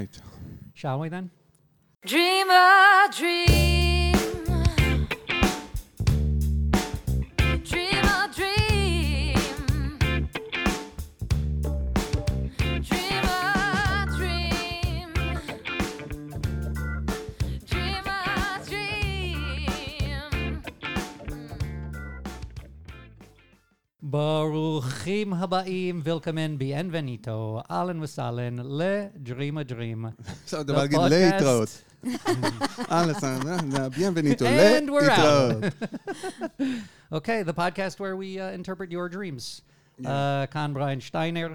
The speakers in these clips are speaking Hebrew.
right. Shall we then? Dream a dream. ברוכים הבאים, willkommen, bienvenido, אהלן וסהלן, ל-Dream a Dream. עכשיו אתה בא להגיד podcast. להתראות. אהלן, סבבה, ביenvenido, And we're להתראות. Okay, the podcast where we uh, interpret your dreams. Uh, כאן בריין שטיינר,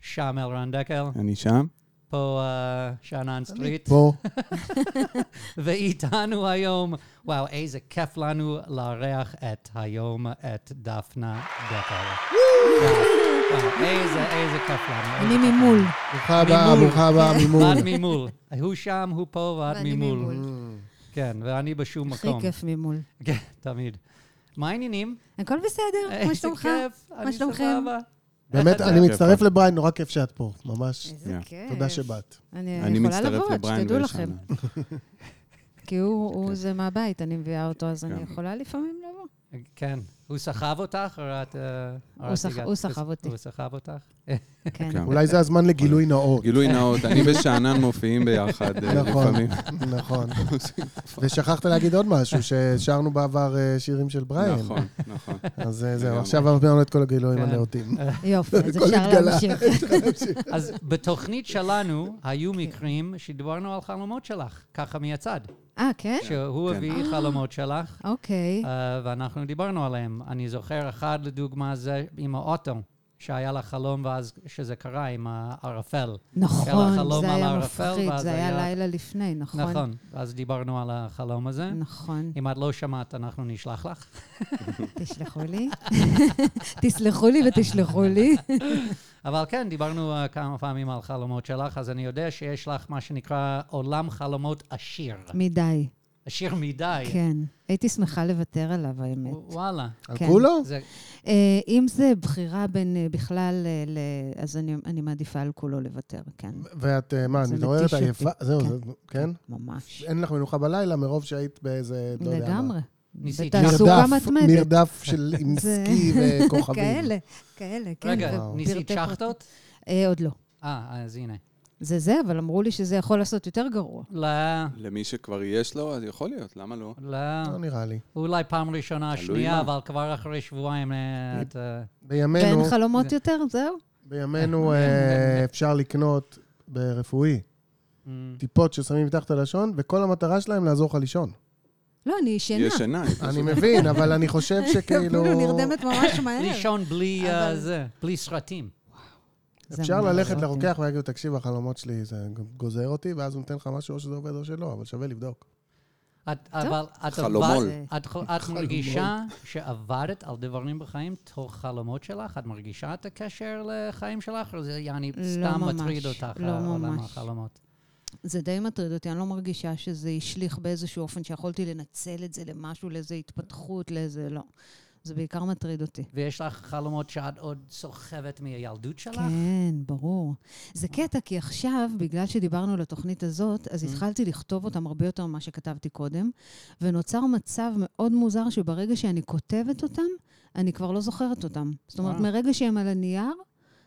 שם אלרן דקל, אני שם. פה uh, שאנן סטריט, פה, ואיתנו היום, וואו, איזה כיף לנו לארח את היום את דפנה דקל. איזה, איזה כיף לנו. אני ממול. ברוכה הבאה. ברוכה הבאה ממול. ואת ממול. הוא שם, הוא פה, ואת ממול. ממול. כן, ואני בשום הכי מקום. כיף ממול. כן, תמיד. מה העניינים? הכל בסדר, מה שלומך? כיף, מה אני שלומכם? באמת, אני? מצטרף לבריין, נורא כיף שאת פה, ממש. איזה Yeah. כיף. תודה שבאת. אני אני יכולה מצטרף לבוא, לבריין שתדעו לכם. כי הוא הוא זה מהבית, אני מביאה אותו, אז אני כן. יכולה לפעמים לבוא. כן. הוא סחב אותך, או את... אה? הוא סחב אותי. הוא סחב אותך? כן. כן. אולי זה הזמן לגילוי נאות. גילוי נאות, אני ושאנן מופיעים ביחד אה, נכון, לפעמים. נכון. ושכחת להגיד עוד משהו, ששרנו בעבר אה, שירים של בריין. נכון, נכון. אז אה, זהו. עכשיו אמרנו את כל הגילויים כן. הנאותים. יופי, אז אפשר. להמשיך. אז בתוכנית שלנו היו מקרים שדיברנו על חלומות שלך, ככה מהצד. אה, כן? שהוא. הביא חלומות שלך, אוקיי. ואנחנו דיברנו עליהם. אני זוכר אחד, לדוגמה, זה עם האוטו, שהיה לה חלום ואז שזה קרה עם הערפל. נכון, זה היה מפחיד, זה היה- לילה לפני, נכון? נכון, אז דיברנו על החלום הזה. נכון. אם את לא שמעת, אנחנו נשלח לך. תשלחו לי. תסלחו לי ותשלחו לי. אבל כן, דיברנו uh, כמה פעמים על חלומות שלך, אז אני יודע שיש לך מה שנקרא עולם חלומות עשיר. מדי, עשיר מדי. כן. הייתי שמחה לוותר עליו, האמת. וואלה. על כן. כולו? זה, אה, אם זה בחירה בין אה, בכלל אה, ל... אז אני, אני מעדיפה על כולו לוותר, כן. ואת, מה, זה מתעוררת מתיש אותי. עייפה? זהו, כן. זה- כן? ממש. אין לך מנוחה בלילה מרוב שהיית באיזה, לא יודע מה. לגמרי. ניסית. בתעסוקה מרדף, מתמדת. מרדף של עם סקי וכוכבים. כאלה, כאלה, כן. רגע. ניסית שחטות? אה, עוד לא. אה, אז הנה. זה זה, אבל אמרו לי שזה יכול לעשות יותר גרוע. לא, למי שכבר יש לו, אז יכול להיות, למה לא? לא. לא נראה לי. אולי פעם ראשונה, שנייה, מה. אבל כבר אחרי שבועיים אה, את... אה, בימינו, ואין חלומות יותר, זהו. בימינו אה, אפשר לקנות ברפואי mm, טיפות ששמים מתחת הלשון, וכל המטרה שלהם לעזור לך לישון. לא, אני ישנה. יש שינה. אני מבין, אבל אני חושב שכאילו... אפילו נרדמת ממש מהר. לישון בלי זה, בלי סרטים. אפשר ללכת. לרוקח ולהגיד תקשיב, החלומות שלי, זה גוזר אותי, ואז הוא נותן לך משהו, או שזה עובד או שלא, אבל שווה לבדוק. את, אבל את חלומול. את, את מרגישה שעבדת על דברים בחיים תוך חלומות שלך? את מרגישה את הקשר לחיים שלך, או זה יעני לא סתם מטריד אותך, לא העולם. החלומות? זה די מטריד אותי, אני לא מרגישה שזה השליך באיזשהו אופן שיכולתי לנצל את זה למשהו, לאיזו התפתחות, לאיזה... לא. זה בעיקר מטריד אותי. ויש לך חלומות שאת עוד סוחבת מהילדות שלך? כן, ברור. זה קטע, כי עכשיו, בגלל שדיברנו על התוכנית הזאת, אז התחלתי לכתוב אותם הרבה יותר ממה שכתבתי קודם, ונוצר מצב מאוד מוזר שברגע שאני כותבת אותם, אני כבר לא זוכרת אותם. זאת אומרת. מרגע שהם על הנייר,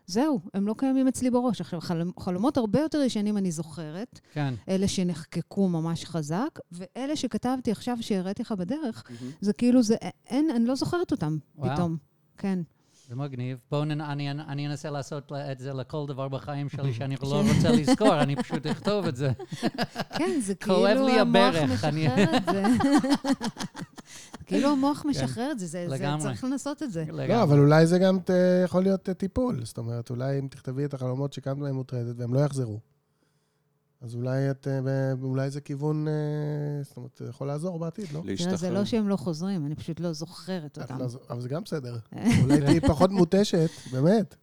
זהו, הם לא קיימים אצלי בראש. עכשיו, חלומ, חלומות הרבה יותר ישנים אני זוכרת, כן. אלה שנחקקו ממש חזק, ואלה שכתבתי עכשיו, שהראיתי לך בדרך, מהמם. זה כאילו, זה, אין, אני לא זוכרת אותם וואו. פתאום. כן. זה מגניב. בואו, נ- אני, אני אנסה לעשות את זה לכל דבר בחיים שלי שאני לא רוצה לזכור, אני פשוט אכתוב את זה. כן, זה כואב כאילו לי המוח הברך, משחרר את זה. כאילו המוח משחרר את זה, זה. צריך לנסות את זה. לא, אבל אולי זה גם ת- יכול להיות אה, טיפול. זאת אומרת, אולי אם תכתבי את החלומות שקמת בהם מוטרדת והם לא יחזרו, אז אולי את, אה, אולי זה כיוון, אה, זאת אומרת, זה יכול לעזור בעתיד, לא? תראה, זה להשתחרר. לא שהם לא חוזרים, אני פשוט לא זוכרת אותם. לא- אבל זה גם בסדר. אולי תהיי פחות מותשת, באמת.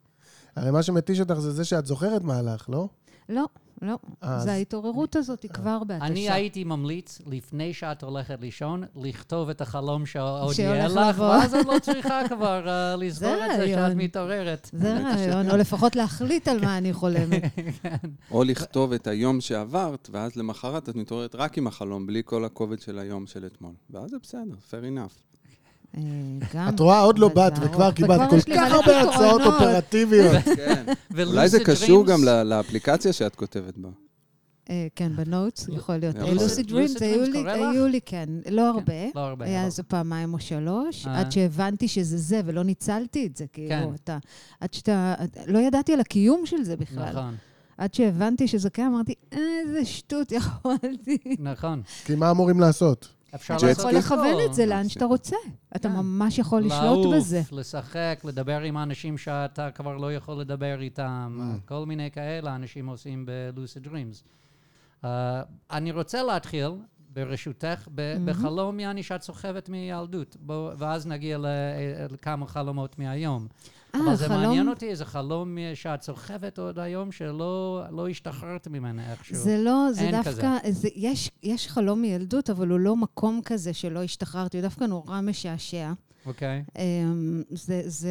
הרי מה שמתיש אותך זה זה שאת זוכרת מה הלך, לא? לא, לא. אז- זה ההתעוררות הזאת, היא כבר בהתשה. אני הייתי ממליץ, לפני שאת הולכת לישון, לכתוב את החלום שעוד יהיה לך, לבוא. ואז את לא צריכה כבר אה, לזכור את זה שאת. מתעוררת. זה רעיון, או לפחות להחליט על מה אני חולמת. או לכתוב את היום שעברת, ואז למחרת את מתעוררת רק עם החלום, בלי כל הכובד של היום של אתמול. ואז זה בסדר, fair enough. אה, גם... את רואה, עוד לא באת, וכבר קיבלת כל כך הרבה הצעות. אופרטיביות. כן. אולי זה lucid קשור גם לאפליקציה שאת כותבת בה. אה, כן, בנוטס, יכול להיות. יכול להיות. לוסיד דרימס, היו לי, כן, לא הרבה. לא הרבה. היה איזה פעמיים או שלוש, אה. עד שהבנתי שזה זה, ולא ניצלתי את זה, כן. כאילו, אתה... עד שאתה... לא ידעתי על הקיום של זה בכלל. נכון, עד שהבנתי שזה קיים, אמרתי, איזה שטות יכולתי. נכון. כי מה אמורים לעשות? אפשר ג'ט אתה לעשות יכול? לכוון. את זה לאן שאתה רוצה. אתה כן. ממש יכול לשלוט לעוף, בזה. לשחק, לדבר עם האנשים שאתה כבר לא יכול לדבר איתם, Mm. כל מיני כאלה אנשים עושים ב-Lucid Dreams. Uh, אני רוצה להתחיל, ברשותך. בחלום יעני שאת סוחבת מילדות, בוא- ואז נגיע ל- לכמה חלומות מהיום. אבל זה חלום- מעניין אותי, איזה חלום שאת סוחבת עוד היום, שלא לא השתחררת ממנו איכשהו. זה לא, זה דווקא, זה, יש, יש חלום מילדות, אבל הוא לא מקום כזה שלא השתחררתי, הוא דווקא נורא משעשע. אוקיי? אמ, זה, זה,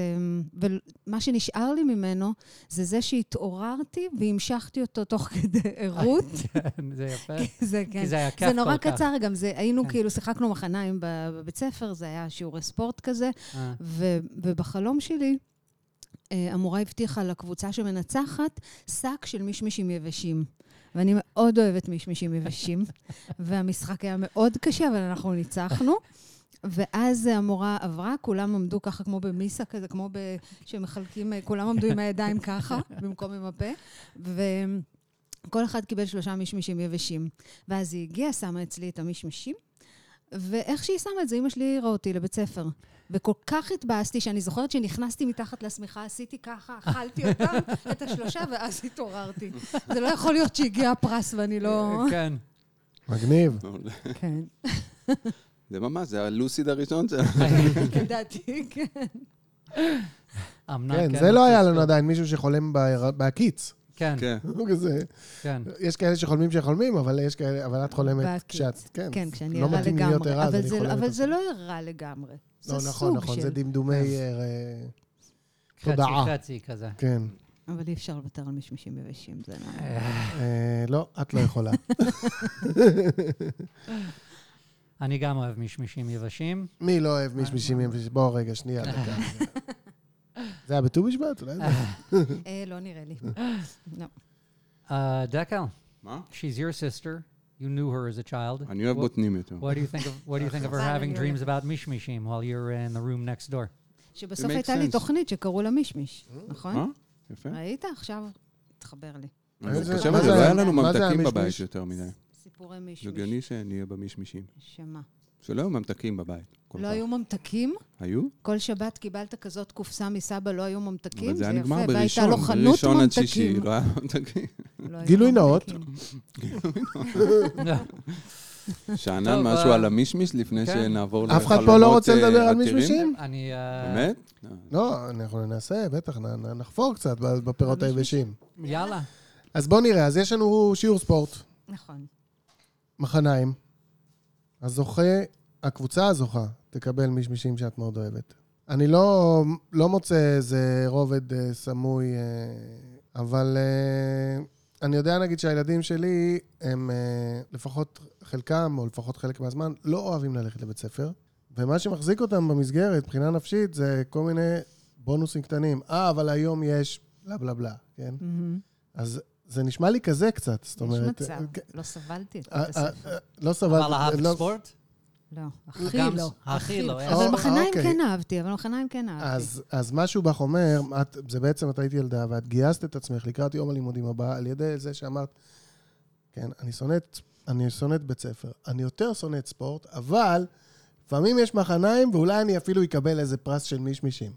ומה שנשאר לי ממנו, זה זה שהתעוררתי והמשכתי אותו תוך כדי ערות. כן, זה יפה. זה כן. כי זה היה כיף זה נורא כל כך. קצר גם, זה, היינו כן. כאילו, שיחקנו מחניים בבית ספר, זה היה שיעורי ספורט כזה, אה, ו, ובחלום שלי, המורה הבטיחה לקבוצה שמנצחת שק של מישמישים יבשים. ואני מאוד אוהבת מישמישים יבשים, והמשחק היה מאוד קשה, אבל אנחנו ניצחנו. ואז המורה עברה, כולם עמדו ככה כמו במיסה כזה, כמו ב... שמחלקים, אה, כולם עמדו עם הידיים ככה, במקום עם הפה, וכל אחד קיבל שלושה מישמישים יבשים. ואז היא הגיעה, שמה אצלי את המישמישים, ואיך שהיא שמה את זה, אמא שלי העירה אותי לבית ספר. וכל כך התבאסתי, שאני זוכרת שנכנסתי מתחת לשמיכה, עשיתי ככה, אכלתי אותם, את השלושה, ואז התעוררתי. זה לא יכול להיות שהגיע הפרס ואני לא... כן. מגניב. כן, זה ממש, זה הלוסיד הראשון שלנו. לדעתי, כן. כן, כן, זה לא היה לנו. עדיין מישהו שחולם בהקיץ. כן, כן. כזה, כן. יש כאלה שחולמים שחולמים, אבל יש כאלה, אבל את חולמת. כשאת, כן. כן, כשאני לא ערה מתאים לי להיות לגמרי. ערה, אז אבל אני זה- חולמת אבל על זה זה. לא ערה לגמרי. זה לא, סוג נכון, נכון, של... זה דמדומי... אה, חצי תודעה. חצי כזה. כן. אבל אי אפשר לוותר על מישמישים יבשים, זה לא... אה, לא, את לא יכולה. אני גם אוהב מישמישים יבשים. מי לא אוהב מישמישים? בוא רגע, שנייה, דקה. זה היה בט"ו בשבט? אולי זה... אה, לא נראה לי. לא. דקל, מה? she's your sister. You knew her as a child. אני אוהב בוטנים יותר. What do you think of what do you think of her having dreams about mishmishim while you're in the room next door? שבסוף makes הייתה לי sense. תוכנית שקראו לה מישמיש, אה? נכון? יפה. ראית? עכשיו תחבר לי. לא היה- לנו מה זה ממתקים בבית? יותר מדי. סיפורי זה מישמיש. הגיוני שנהיה במישמישים. שמה? שלא היו ממתקים בבית. לא פעם. היו ממתקים? היו? כל שבת קיבלת כזאת קופסה מסבא, לא היו ממתקים? זה היה נגמר יפה, והייתה בראשון, לו חנות בראשון עד שישי, ממתקים. לא היה ממתקים. לא גילוי נאות. ממתקים. שאנן משהו אה, על המישמיש לפני כן. שנעבור אף אחד פה לחלומות, לא רוצה אה, לדבר על עתירים? מישמישים? אני... uh, באמת? לא, אנחנו ננסה, בטח, נחפור קצת בפירות היבשים. יאללה. אז בואו נראה, אז יש לנו שיעור ספורט, נכון. מחניים. הזוכה, הקבוצה הזוכה, תקבל מישמישים שאת מאוד אוהבת. אני לא, לא מוצא איזה רובד אה, סמוי, אה, אבל אה, אני יודע, נגיד, שהילדים שלי, הם אה, לפחות חלקם, או לפחות חלק מהזמן, לא אוהבים ללכת לבית ספר. ומה שמחזיק אותם במסגרת, מבחינה נפשית, זה כל מיני בונוסים קטנים. אה, אבל היום יש בלה בלה בלה, כן? מהמם. אז זה נשמע לי כזה קצת, זאת יש אומרת... מצב. אה, לא סבלתי את בית אה, הספר. אה, לא סבבה. אבל אהבת לא- ספורט? לא, הכי לא. הכי לא, אה. אבל מחניים אוקיי. כן אהבתי, אבל מחניים כן אהבתי. אז, אז משהו בך אומר, זה בעצם את היית ילדה, ואת גייסת את עצמך לקראת יום הלימודים הבא, על ידי זה שאמרת, כן, אני שונאת, אני שונאת בית ספר. אני יותר שונאת ספורט, אבל לפעמים יש מחניים, ואולי אני אפילו אקבל איזה פרס של מישמישים.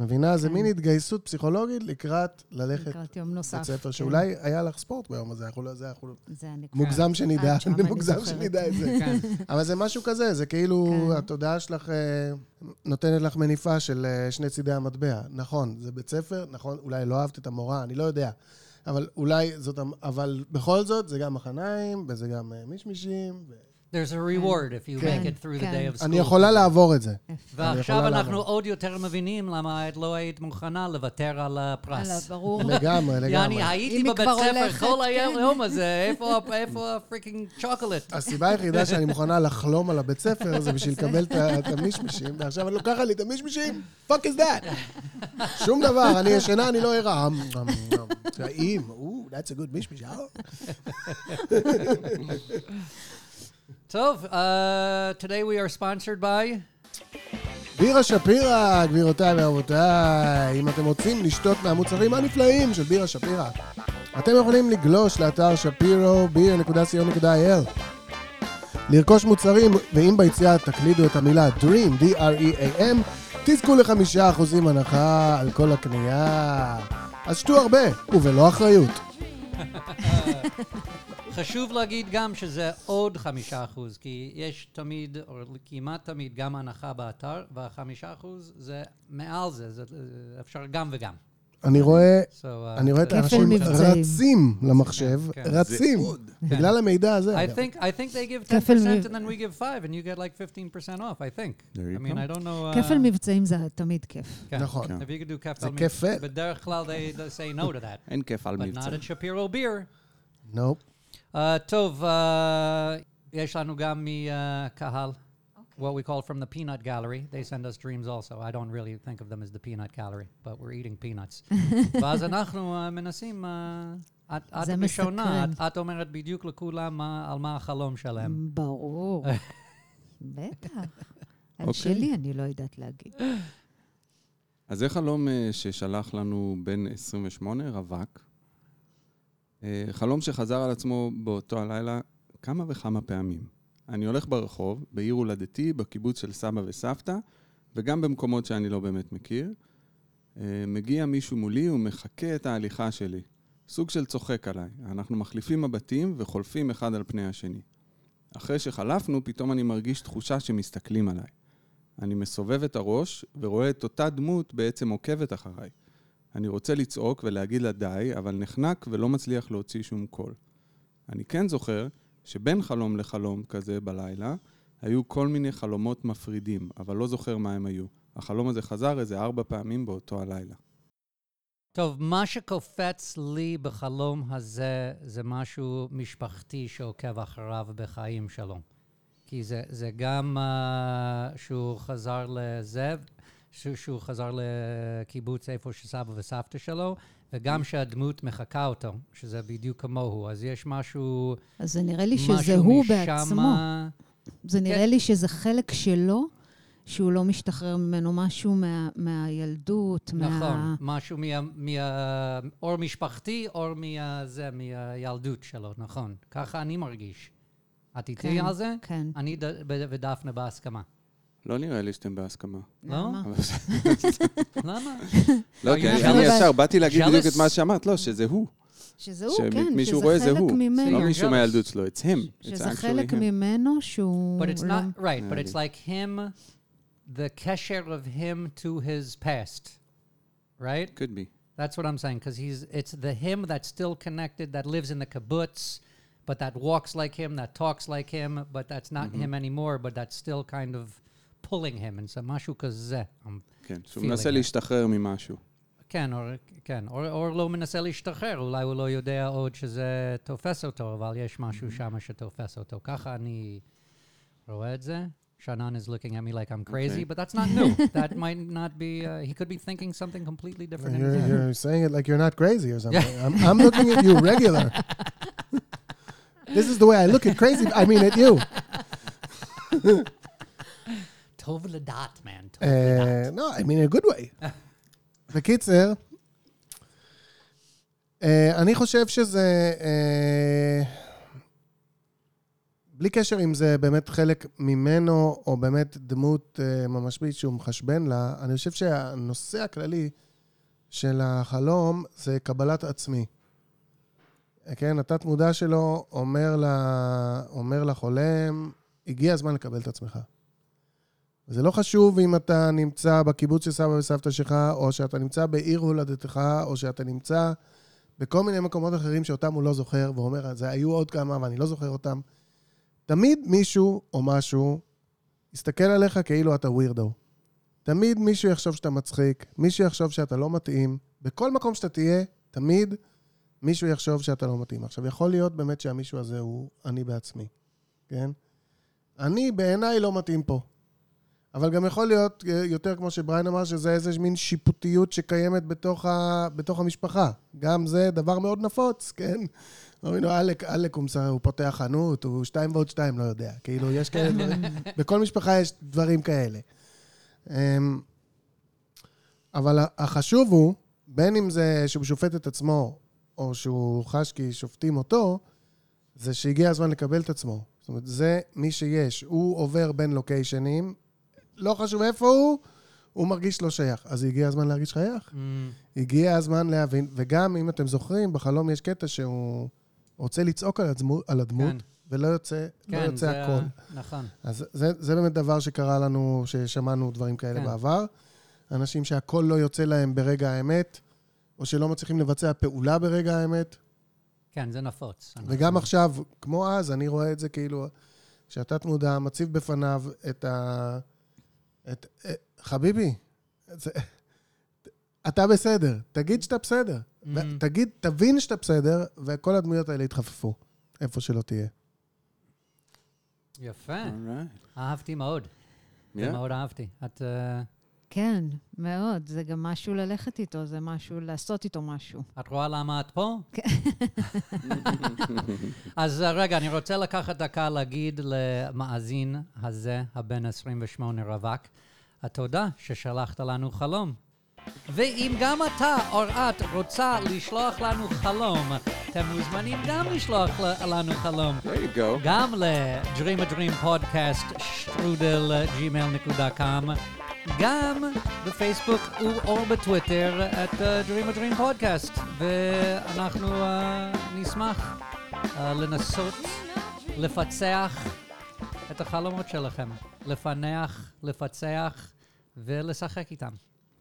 מבינה? זה כן. מין התגייסות פסיכולוגית לקראת ללכת לקראת יום נוסף. לבית ספר, כן. שאולי היה לך ספורט ביום הזה, אנחנו לא, זה אנחנו... זה אני מוגזם שנדע, אני מוגזם. שנדע את זה. כן. אבל זה משהו כזה, זה כאילו. התודעה שלך אה, נותנת לך מניפה של אה, שני צידי המטבע. נכון, זה בית ספר, נכון, אולי לא אהבת את המורה, אני לא יודע. אבל אולי זאת... אבל בכל זאת, זה גם מחניים, וזה גם אה, מישמישים. ו- There's a reward if you כן, make it through the כן. day of school. אני יכולה לעבור את זה. ועכשיו יכולה אנחנו לעבור. עוד יותר מבינים למה את לא היית מוכנה לוותר על הפרס. הלאה, ברור. לגמרי, לגמרי. יעני, הייתי היא בבית כבר ספר הולכת, כל כן. היום הזה, איפה ה- איפה ה freaking chocolate? הסיבה היחידה שאני מוכנה לחלום על הבית ספר זה בשביל לקבל את ה- את המישמישים, ועכשיו אני לוקחת לי את המישמישים, fuck is that? שום דבר, אני ישנה, אני לא ערה. אמ, אמ, אמ. טעים, או, that's a good מישמיש, אה? טוב, uh, today we are sponsored by... בירה שפירא, גבירותיי ורבותיי, אם אתם רוצים לשתות מהמוצרים הנפלאים של בירה שפירא, אתם יכולים לגלוש לאתר שפירו beer.co.il לרכוש מוצרים, ואם ביציאה תקלידו את המילה Dream, D-R-E-A-M, תזכו לחמישה אחוזים הנחה על כל הקנייה. אז שתו הרבה, ובלא אחריות. חשוב להגיד גם שזה עוד חמישה אחוז, כי יש תמיד, או כמעט תמיד, גם הנחה באתר, והחמישה אחוז זה מעל זה, זה אפשר גם וגם. אני רואה, So, uh, אני רואה את האנשים מבצעים. רצים למחשב, כן. רצים, בגלל המידע הזה. I think I think they give 10% כפל מ- and then we give 5 and you get like 15% off, I think. I mean. I don't know... uh, כפל מבצעים זה תמיד כיף. כן. נכון. If you could do כפל זה מ- כפל. בדרך כלל they they say no to that. אין כיף על But מבצע. not at Shapiro Beer. נופ. Uh, טוב, uh, יש לנו גם מקהל, what we call from the peanut gallery. They send us dreams also. I don't really think of them as the peanut gallery, but we're eating peanuts. ואז אנחנו uh, מנסים, uh, את, את ראשונה. את, את אומרת בדיוק לכולם מה, על מה החלום שלהם. ברור. בטח. על אוקיי. שלי אני לא יודעת להגיד. אז זה חלום אה, ששלח לנו בן 28, רווק. אה, חלום שחזר על עצמו באותו הלילה כמה וכמה פעמים. אני הולך ברחוב, בעיר הולדתי, בקיבוץ של סבא וסבתא, וגם במקומות שאני לא באמת מכיר. אה, מגיע מישהו מולי ומחקה את ההליכה שלי. סוג של צוחק עליי. אנחנו מחליפים מבטים וחולפים אחד על פני השני. אחרי שחלפנו, פתאום אני מרגיש תחושה שמסתכלים עליי. אני מסובב את הראש ורואה את אותה דמות בעצם עוקבת אחריי. אני רוצה לצעוק ולהגיד לה די, אבל נחנק ולא מצליח להוציא שום קול. אני כן זוכר שבין חלום לחלום כזה בלילה, היו כל מיני חלומות מפרידים, אבל לא זוכר מה הם היו. החלום הזה חזר איזה ארבע פעמים באותו הלילה. טוב, מה שקופץ לי בחלום הזה זה משהו משפחתי שעוקב אחריו בחיים שלו. כי זה, זה גם uh, שהוא חזר לזה, שהוא, שהוא חזר לקיבוץ איפה שסבא וסבתא שלו, וגם שהדמות מחקה אותו, שזה בדיוק כמוהו. אז יש משהו... אז זה נראה לי שזה הוא משמה- בעצמו. זה נראה לי שזה חלק שלו, שהוא לא משתחרר ממנו, משהו מה- מהילדות, נכון, מה... משהו מה, מה... או משפחתי או מהזה, מהילדות שלו, נכון. ככה אני מרגיש. את איתי כן, על זה? כן. אני ד... ודפנה בהסכמה. לא נראה לי שאתם בהסכמה. לא? למה? אבל- למה? לא, Are כי you אני jealous? אני ישר באתי להגיד בדיוק את Jealous? מה שאמרת, לא, שזה הוא. שזה הוא, כן, שמישהו שזה רואה זה חלק הוא. ממנו. לא You're מישהו jealous. מהילדות שלו, it's him. It's שזה actually חלק him. ממנו שהוא... But it's לא- not right, but נראה it's לי. like him, the kesher of him to his past. Right? could be. That's what I'm saying, because he's it's the him that's still connected, that lives in the kibbutz, but that walks like him, that talks like him, but that's not him anymore, but that's still kind of pulling him. And so משהו כזה. I'm- כן, שהוא Feeling מנסה it. להשתחרר ממשהו. כן, או, כן, או, או לא מנסה להשתחרר, אולי הוא לא יודע עוד שזה תופס אותו, אבל יש משהו שם שתופס אותו. ככה אני רואה את זה. Shannon is looking at me like I'm crazy, Okay. but that's not new. that might not be, uh, he could be thinking something completely different in his You're, head. you're saying it like you're not crazy or something. I'm, I'm looking at you regular. this is the way I look at crazy. I mean at you. טוב לדעת, man. טוב Uh, לדעת. no, I mean in a good way. בקיצר, uh, אני חושב שזה, uh, בלי קשר אם זה באמת חלק ממנו, או באמת דמות uh, ממשית שהוא מחשבן לה, אני חושב שהנושא הכללי של החלום זה קבלת עצמי. כן, התת-מודע שלו אומר, לה, אומר לחולם, הגיע הזמן לקבל את עצמך. זה לא חשוב אם אתה נמצא בקיבוץ של סבא וסבתא שלך, או שאתה נמצא בעיר הולדתך, או שאתה נמצא בכל מיני מקומות אחרים שאותם הוא לא זוכר, והוא אומר, זה היו עוד כמה ואני לא זוכר אותם. תמיד מישהו או משהו יסתכל עליך כאילו אתה ווירדו. תמיד מישהו יחשוב שאתה מצחיק, מישהו יחשוב שאתה לא מתאים. בכל מקום שאתה תהיה, תמיד מישהו יחשוב שאתה לא מתאים. עכשיו, יכול להיות באמת שהמישהו הזה הוא אני בעצמי, כן? אני בעיניי לא מתאים פה. אבל גם יכול להיות אה, יותר, כמו שבריין אמר, שזה איזה מין שיפוטיות שקיימת בתוך, ה, בתוך המשפחה. גם זה דבר מאוד נפוץ, כן? אומרים לו, עלק, עלק, הוא, מסר, הוא פותח חנות, הוא שתיים ועוד שתיים, לא יודע. כאילו, יש כאלה דברים, בכל משפחה יש דברים כאלה. אמ, אבל החשוב הוא, בין אם זה שהוא שופט את עצמו, או שהוא חש כי שופטים אותו, זה שהגיע הזמן לקבל את עצמו. זאת אומרת, זה מי שיש. הוא עובר בין לוקיישנים, לא חשוב איפה הוא, הוא מרגיש לא שייך. אז הגיע הזמן להרגיש שייך. Mm, הגיע הזמן להבין, וגם אם אתם זוכרים, בחלום יש קטע שהוא רוצה לצעוק על הדמות, על הדמות כן. ולא יוצא, לא כן, יוצא זה... הכל. נכון. אז זה, זה באמת דבר שקרה לנו, ששמענו דברים כאלה כן. בעבר. אנשים שהכל לא יוצא להם ברגע האמת, או שלא מצליחים לבצע פעולה ברגע האמת. כן, זה נפוץ. וגם עכשיו, כמו אז, אני רואה את זה כאילו, כשהתת מודע מציב בפניו את ה... את... אה, חביבי, זה... אתה בסדר, תגיד שאתה בסדר. Mm. ו- תגיד, תבין שאתה בסדר, וכל הדמויות האלה יתחפפו, איפה שלא תהיה. יפה. Alright. אהבתי מאוד. Yeah. מאוד אהבתי. את... אה, כן, מאוד. זה גם משהו ללכת איתו, זה משהו לעשות איתו משהו. את רואה למה את פה? אז אה, רגע, אני רוצה לקחת דקה להגיד למאזין הזה, הבן 28 רווק, התודה ששלחת לנו חלום. ואם גם אתה או את רוצה לשלוח לנו חלום, אתם מוזמנים גם לשלוח לנו חלום. There you go. גם ל-Dream a Dream Podcast, שטרודל gmail.com, גם בפייסבוק או בטוויטר את Dream a Dream Podcast, ואנחנו uh, נשמח uh, לנסות לפצח את החלומות שלכם, לפענח, לפצח ולשחק איתם.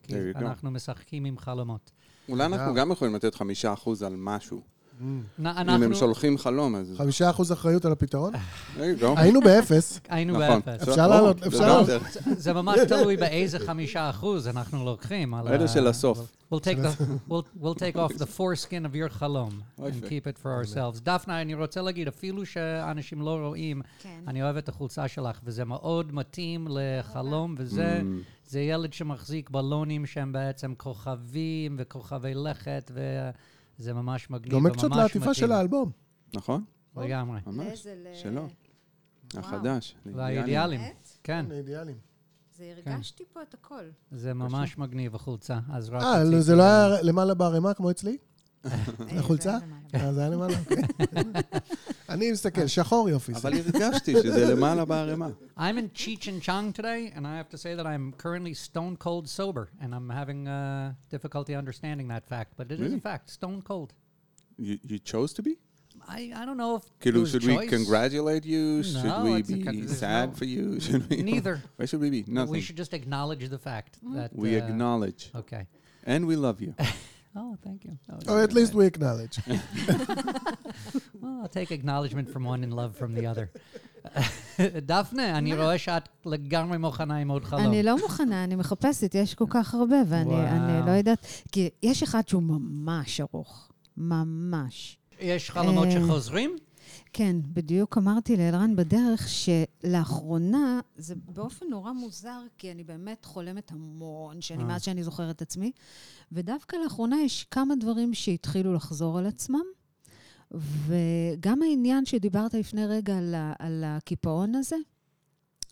כי. אנחנו משחקים עם חלומות. אולי אנחנו. גם יכולים לתת חמישה אחוז על משהו. אם הם שולחים חלום, אז... חמישה אחוז אחריות על הפתרון? you go. היינו באפס. היינו נכון. באפס. אפשר לעלות, אפשר לעלות. זה ממש תלוי באיזה חמישה אחוז אנחנו לוקחים. אלה של הסוף. We'll take, the, we'll, we'll take off the foreskin of your חלום and ו- keep it for ourselves. דפנה, אני רוצה להגיד, אפילו שאנשים לא רואים, כן. אני אוהב את החולצה שלך, וזה מאוד מתאים לחלום, וזה Mm. זה ילד שמחזיק בלונים שהם בעצם כוכבים וכוכבי לכת, וזה ממש מגניב דומה וממש קצת לעטיפה של האלבום. נכון? לגמרי. ממש. שלו. החדש. והאידיאלים. כן, אידיאלים. זה הרגשתי פה את הכל. זה ממש מגניב, החולצה. אז רק אה, זה לא היה למעלה בערימה כמו אצלי? החולצה? אה, זה היה למעלה, אוקיי. אני מסתכל, שחור יופי. אבל הרגשתי שזה למעלה בערימה. I'm in Cheech and Chong today, and I have to say that I'm currently stone cold sober, and I'm having uh, difficulty understanding that fact, but it is a Really? fact, stone cold. You, you chose to be? I, I don't know if it כאילו, was should we choice. congratulate you? Should No, we it's a be con- there's sad no- for you? Should we? Neither. Why should we be? Nothing. We should just acknowledge the fact that We uh, acknowledge. Okay. And we love you. Oh, thank you. Oh, Or at least we acknowledge. well, I'll take acknowledgement from one and love from the other. דפנה, אני רואה שאת לגמרי מוכנה עם עוד חלום. אני לא מוכנה, אני מחפשת, יש כל כך הרבה, ואני לא יודעת... כי יש אחד שהוא ממש ארוך. ממש. יש חלומות אה, שחוזרים? כן, בדיוק אמרתי לאלרן בדרך שלאחרונה, זה באופן נורא מוזר, כי אני באמת חולמת המון שנים, אה. מאז שאני זוכרת את עצמי, ודווקא לאחרונה יש כמה דברים שהתחילו לחזור על עצמם, וגם העניין שדיברת לפני רגע על, על הקיפאון הזה,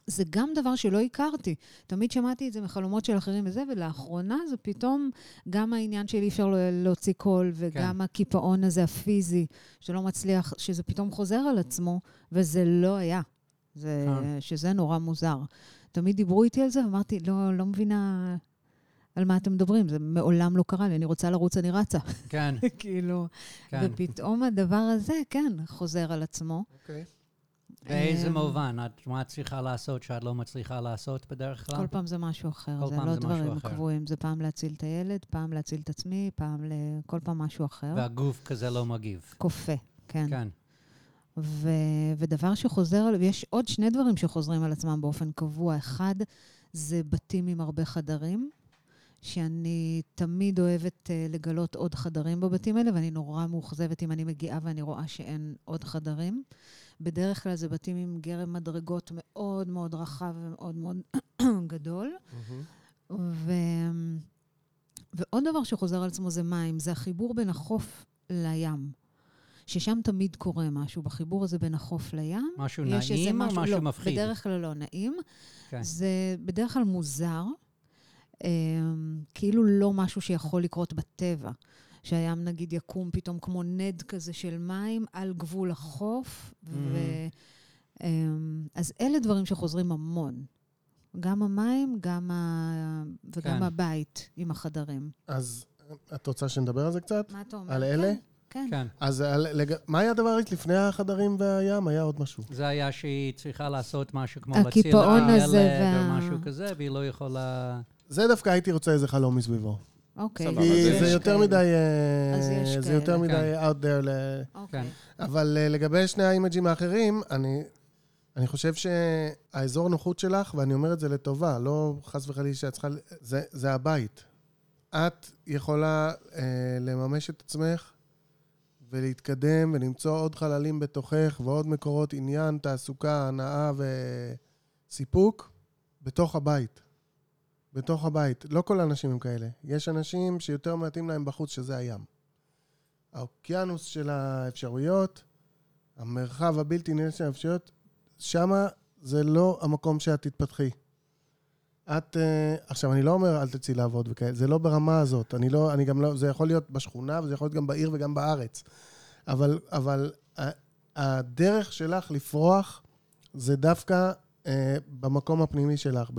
זה גם דבר שלא הכרתי. תמיד שמעתי את זה מחלומות של אחרים וזה, ולאחרונה זה פתאום גם העניין של אי אפשר להוציא קול, וגם כן. הקיפאון הזה הפיזי, שלא מצליח, שזה פתאום חוזר על עצמו, וזה לא היה. זה, כן. שזה נורא מוזר. תמיד דיברו איתי על זה, אמרתי, לא, לא מבינה על מה אתם מדברים, זה מעולם לא קרה לי, אני רוצה לרוץ, אני רצה. כן, כאילו, כן. ופתאום הדבר הזה, כן, חוזר על עצמו. אוקיי. באיזה אמ, מובן? את, מה את צריכה לעשות שאת לא מצליחה לעשות בדרך כלל? כל פעם זה משהו אחר, זה לא זה דברים. קבועים. זה פעם להציל את הילד, פעם להציל את עצמי, פעם ל... כל פעם משהו אחר. והגוף כזה לא מגיב. כופה, כן. כן. ו... ודבר שחוזר, ויש עוד שני דברים שחוזרים על עצמם באופן קבוע. אחד, זה בתים עם הרבה חדרים, שאני תמיד אוהבת uh, לגלות עוד חדרים בבתים האלה, ואני נורא מאוכזבת אם אני מגיעה ואני רואה שאין עוד חדרים. בדרך כלל זה בתים עם גרם מדרגות מאוד מאוד רחב ומאוד מאוד גדול. ו... ועוד דבר שחוזר על עצמו זה מים, זה החיבור בין החוף לים. ששם תמיד קורה משהו, בחיבור הזה בין החוף לים. משהו נעים או משהו לא, מפחיד? בדרך כלל לא נעים. כן. זה בדרך כלל מוזר, אמ, כאילו לא משהו שיכול לקרות בטבע. שהים נגיד יקום פתאום כמו נד כזה של מים על גבול החוף. ו... אמ, אז אלה דברים שחוזרים המון. גם המים, גם ה... וגם כן. הבית עם החדרים. אז את רוצה שנדבר על זה קצת? מה אתה אומר? על אלה? כן. כן. אז על, לג... מה היה הדבר לפני החדרים והים? היה עוד משהו. זה היה שהיא צריכה לעשות משהו כמו הזה ילד וה- או משהו כזה, והיא לא יכולה... זה דווקא הייתי רוצה איזה חלום מסביבו. אוקיי. סבבה, כי זה יותר. מדי... אה, אז יש זה יותר. מדי out there ל... אוקיי. כן. אבל אה, לגבי שני האימג'ים האחרים, אני, אני חושב שהאזור נוחות שלך, ואני אומר את זה לטובה, לא חס וחלילה שאת צריכה... זה, זה הבית. את יכולה אה, לממש את עצמך ולהתקדם ולמצוא עוד חללים בתוכך ועוד מקורות עניין, תעסוקה, הנאה וסיפוק בתוך הבית. בתוך הבית. לא כל האנשים הם כאלה. יש אנשים שיותר מתאים להם בחוץ, שזה הים. האוקיינוס של האפשרויות, המרחב הבלתי נראה של האפשרויות, שמה זה לא המקום שאת תתפתחי. את, uh, עכשיו, אני לא אומר אל תצאי לעבוד וכאלה, זה לא ברמה הזאת. אני לא, אני גם לא, זה יכול להיות בשכונה וזה יכול להיות גם בעיר וגם בארץ. אבל, אבל ה- הדרך שלך לפרוח זה דווקא uh, במקום הפנימי שלך,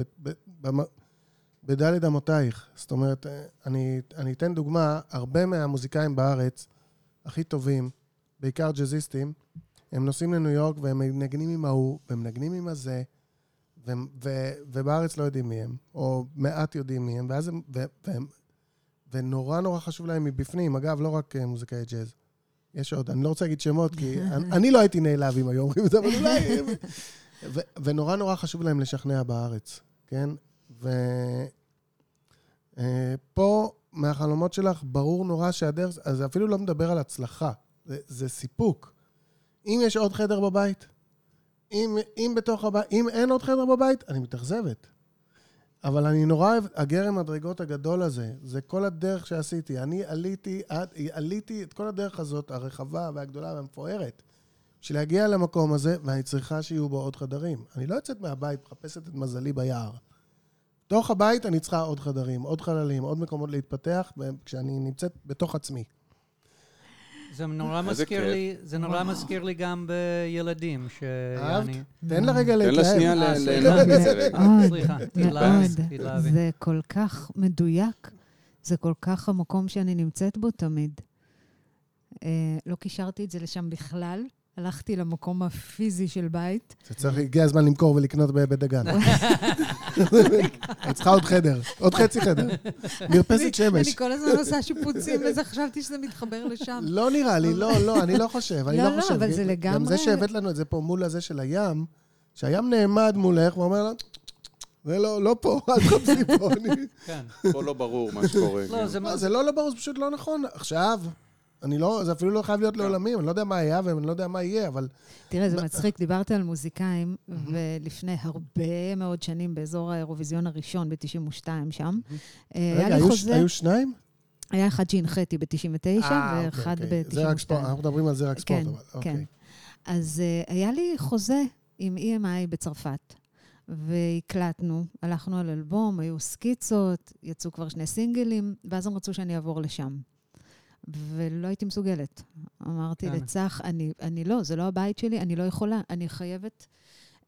בדלת אמותייך. זאת אומרת, אה, אני, אני אתן דוגמה, הרבה מהמוזיקאים בארץ, הכי טובים, בעיקר ג'אזיסטים, הם נוסעים לניו יורק והם מנגנים עם ההוא, והם מנגנים עם הזה, ו- ו- ובארץ לא יודעים מי הם, או מעט יודעים מי הם, ואז הם, ו- והם, ונורא נורא חשוב להם מבפנים, אגב, לא רק אה, מוזיקאי ג'אז. יש עוד, אני לא רוצה להגיד שמות, כי אני, אני לא הייתי נעלב אם היו אומרים את זה, אבל אולי... ו- ונורא נורא חשוב להם לשכנע בארץ, כן? ופה, מהחלומות שלך, ברור נורא שהדרך, זה אפילו לא מדבר על הצלחה, זה, זה סיפוק. אם יש עוד חדר בבית, אם, אם בתוך הבית, אם אין עוד חדר בבית, אני מתאכזבת. אבל אני נורא אוהב, הגרם מדרגות הגדול הזה, זה כל הדרך שעשיתי. אני עליתי, עד- עליתי את כל הדרך הזאת, הרחבה והגדולה והמפוארת, בשביל להגיע למקום הזה, ואני צריכה שיהיו בו עוד חדרים. אני לא יוצאת מהבית, מחפשת את מזלי ביער. בתוך הבית אני צריכה עוד חדרים, עוד חללים, עוד מקומות להתפתח, כשאני נמצאת בתוך עצמי. זה נורא מזכיר. לי, זה נורא מזכיר לי גם בילדים, אהבת? שאני... תן לה רגע תן לה להתלהב. שנייה ל- אה, רגע. מאוד, סליחה, תתלהבי. זה כל כך מדויק, זה כל כך המקום שאני נמצאת בו תמיד. אה, לא קישרתי את זה לשם בכלל, הלכתי למקום הפיזי של בית. זה צריך, הגיע הזמן למכור ולקנות בבית דגן. את צריכה עוד חדר, עוד חצי חדר. מרפסת שמש. אני כל הזמן עושה שיפוצים, וזה חשבתי שזה מתחבר לשם. לא נראה לי, לא, לא, אני לא חושב, אני לא, לא לא, חושב. אבל זה גם לגמרי- זה שהבאת לנו את זה פה מול הזה של הים, שהים נעמד מולך ואומר לה, זה לא, לא פה, אל תחפשי פה. אני- כן. פה לא ברור מה שקורה. לא, כן. מה... זה לא לא ברור, זה פשוט לא נכון. עכשיו, אני לא, זה אפילו לא חייב להיות לעולמים, אני לא יודע מה היה ואני לא יודע מה יהיה, אבל תראה, זה מצחיק, דיברת על מוזיקאים, ולפני הרבה מאוד שנים, באזור האירוויזיון הראשון, ב-92 שם, אה, היה רגע, לי חוזה, היו שניים? היה אחד שהנחיתי ב-99, אה, ואחד אוקיי, אוקיי. רק ספורט, ב-92. אנחנו מדברים על זה רק ספורט, כן, אבל כן. אוקיי. אז uh, היה לי חוזה עם EMI בצרפת, והקלטנו, הלכנו על אלבום, היו סקיצות, יצאו כבר שני סינגלים, ואז הם רצו שאני אעבור לשם. ולא הייתי מסוגלת. אמרתי כן. לצח, אני, אני לא, זה לא הבית שלי, אני לא יכולה, אני חייבת...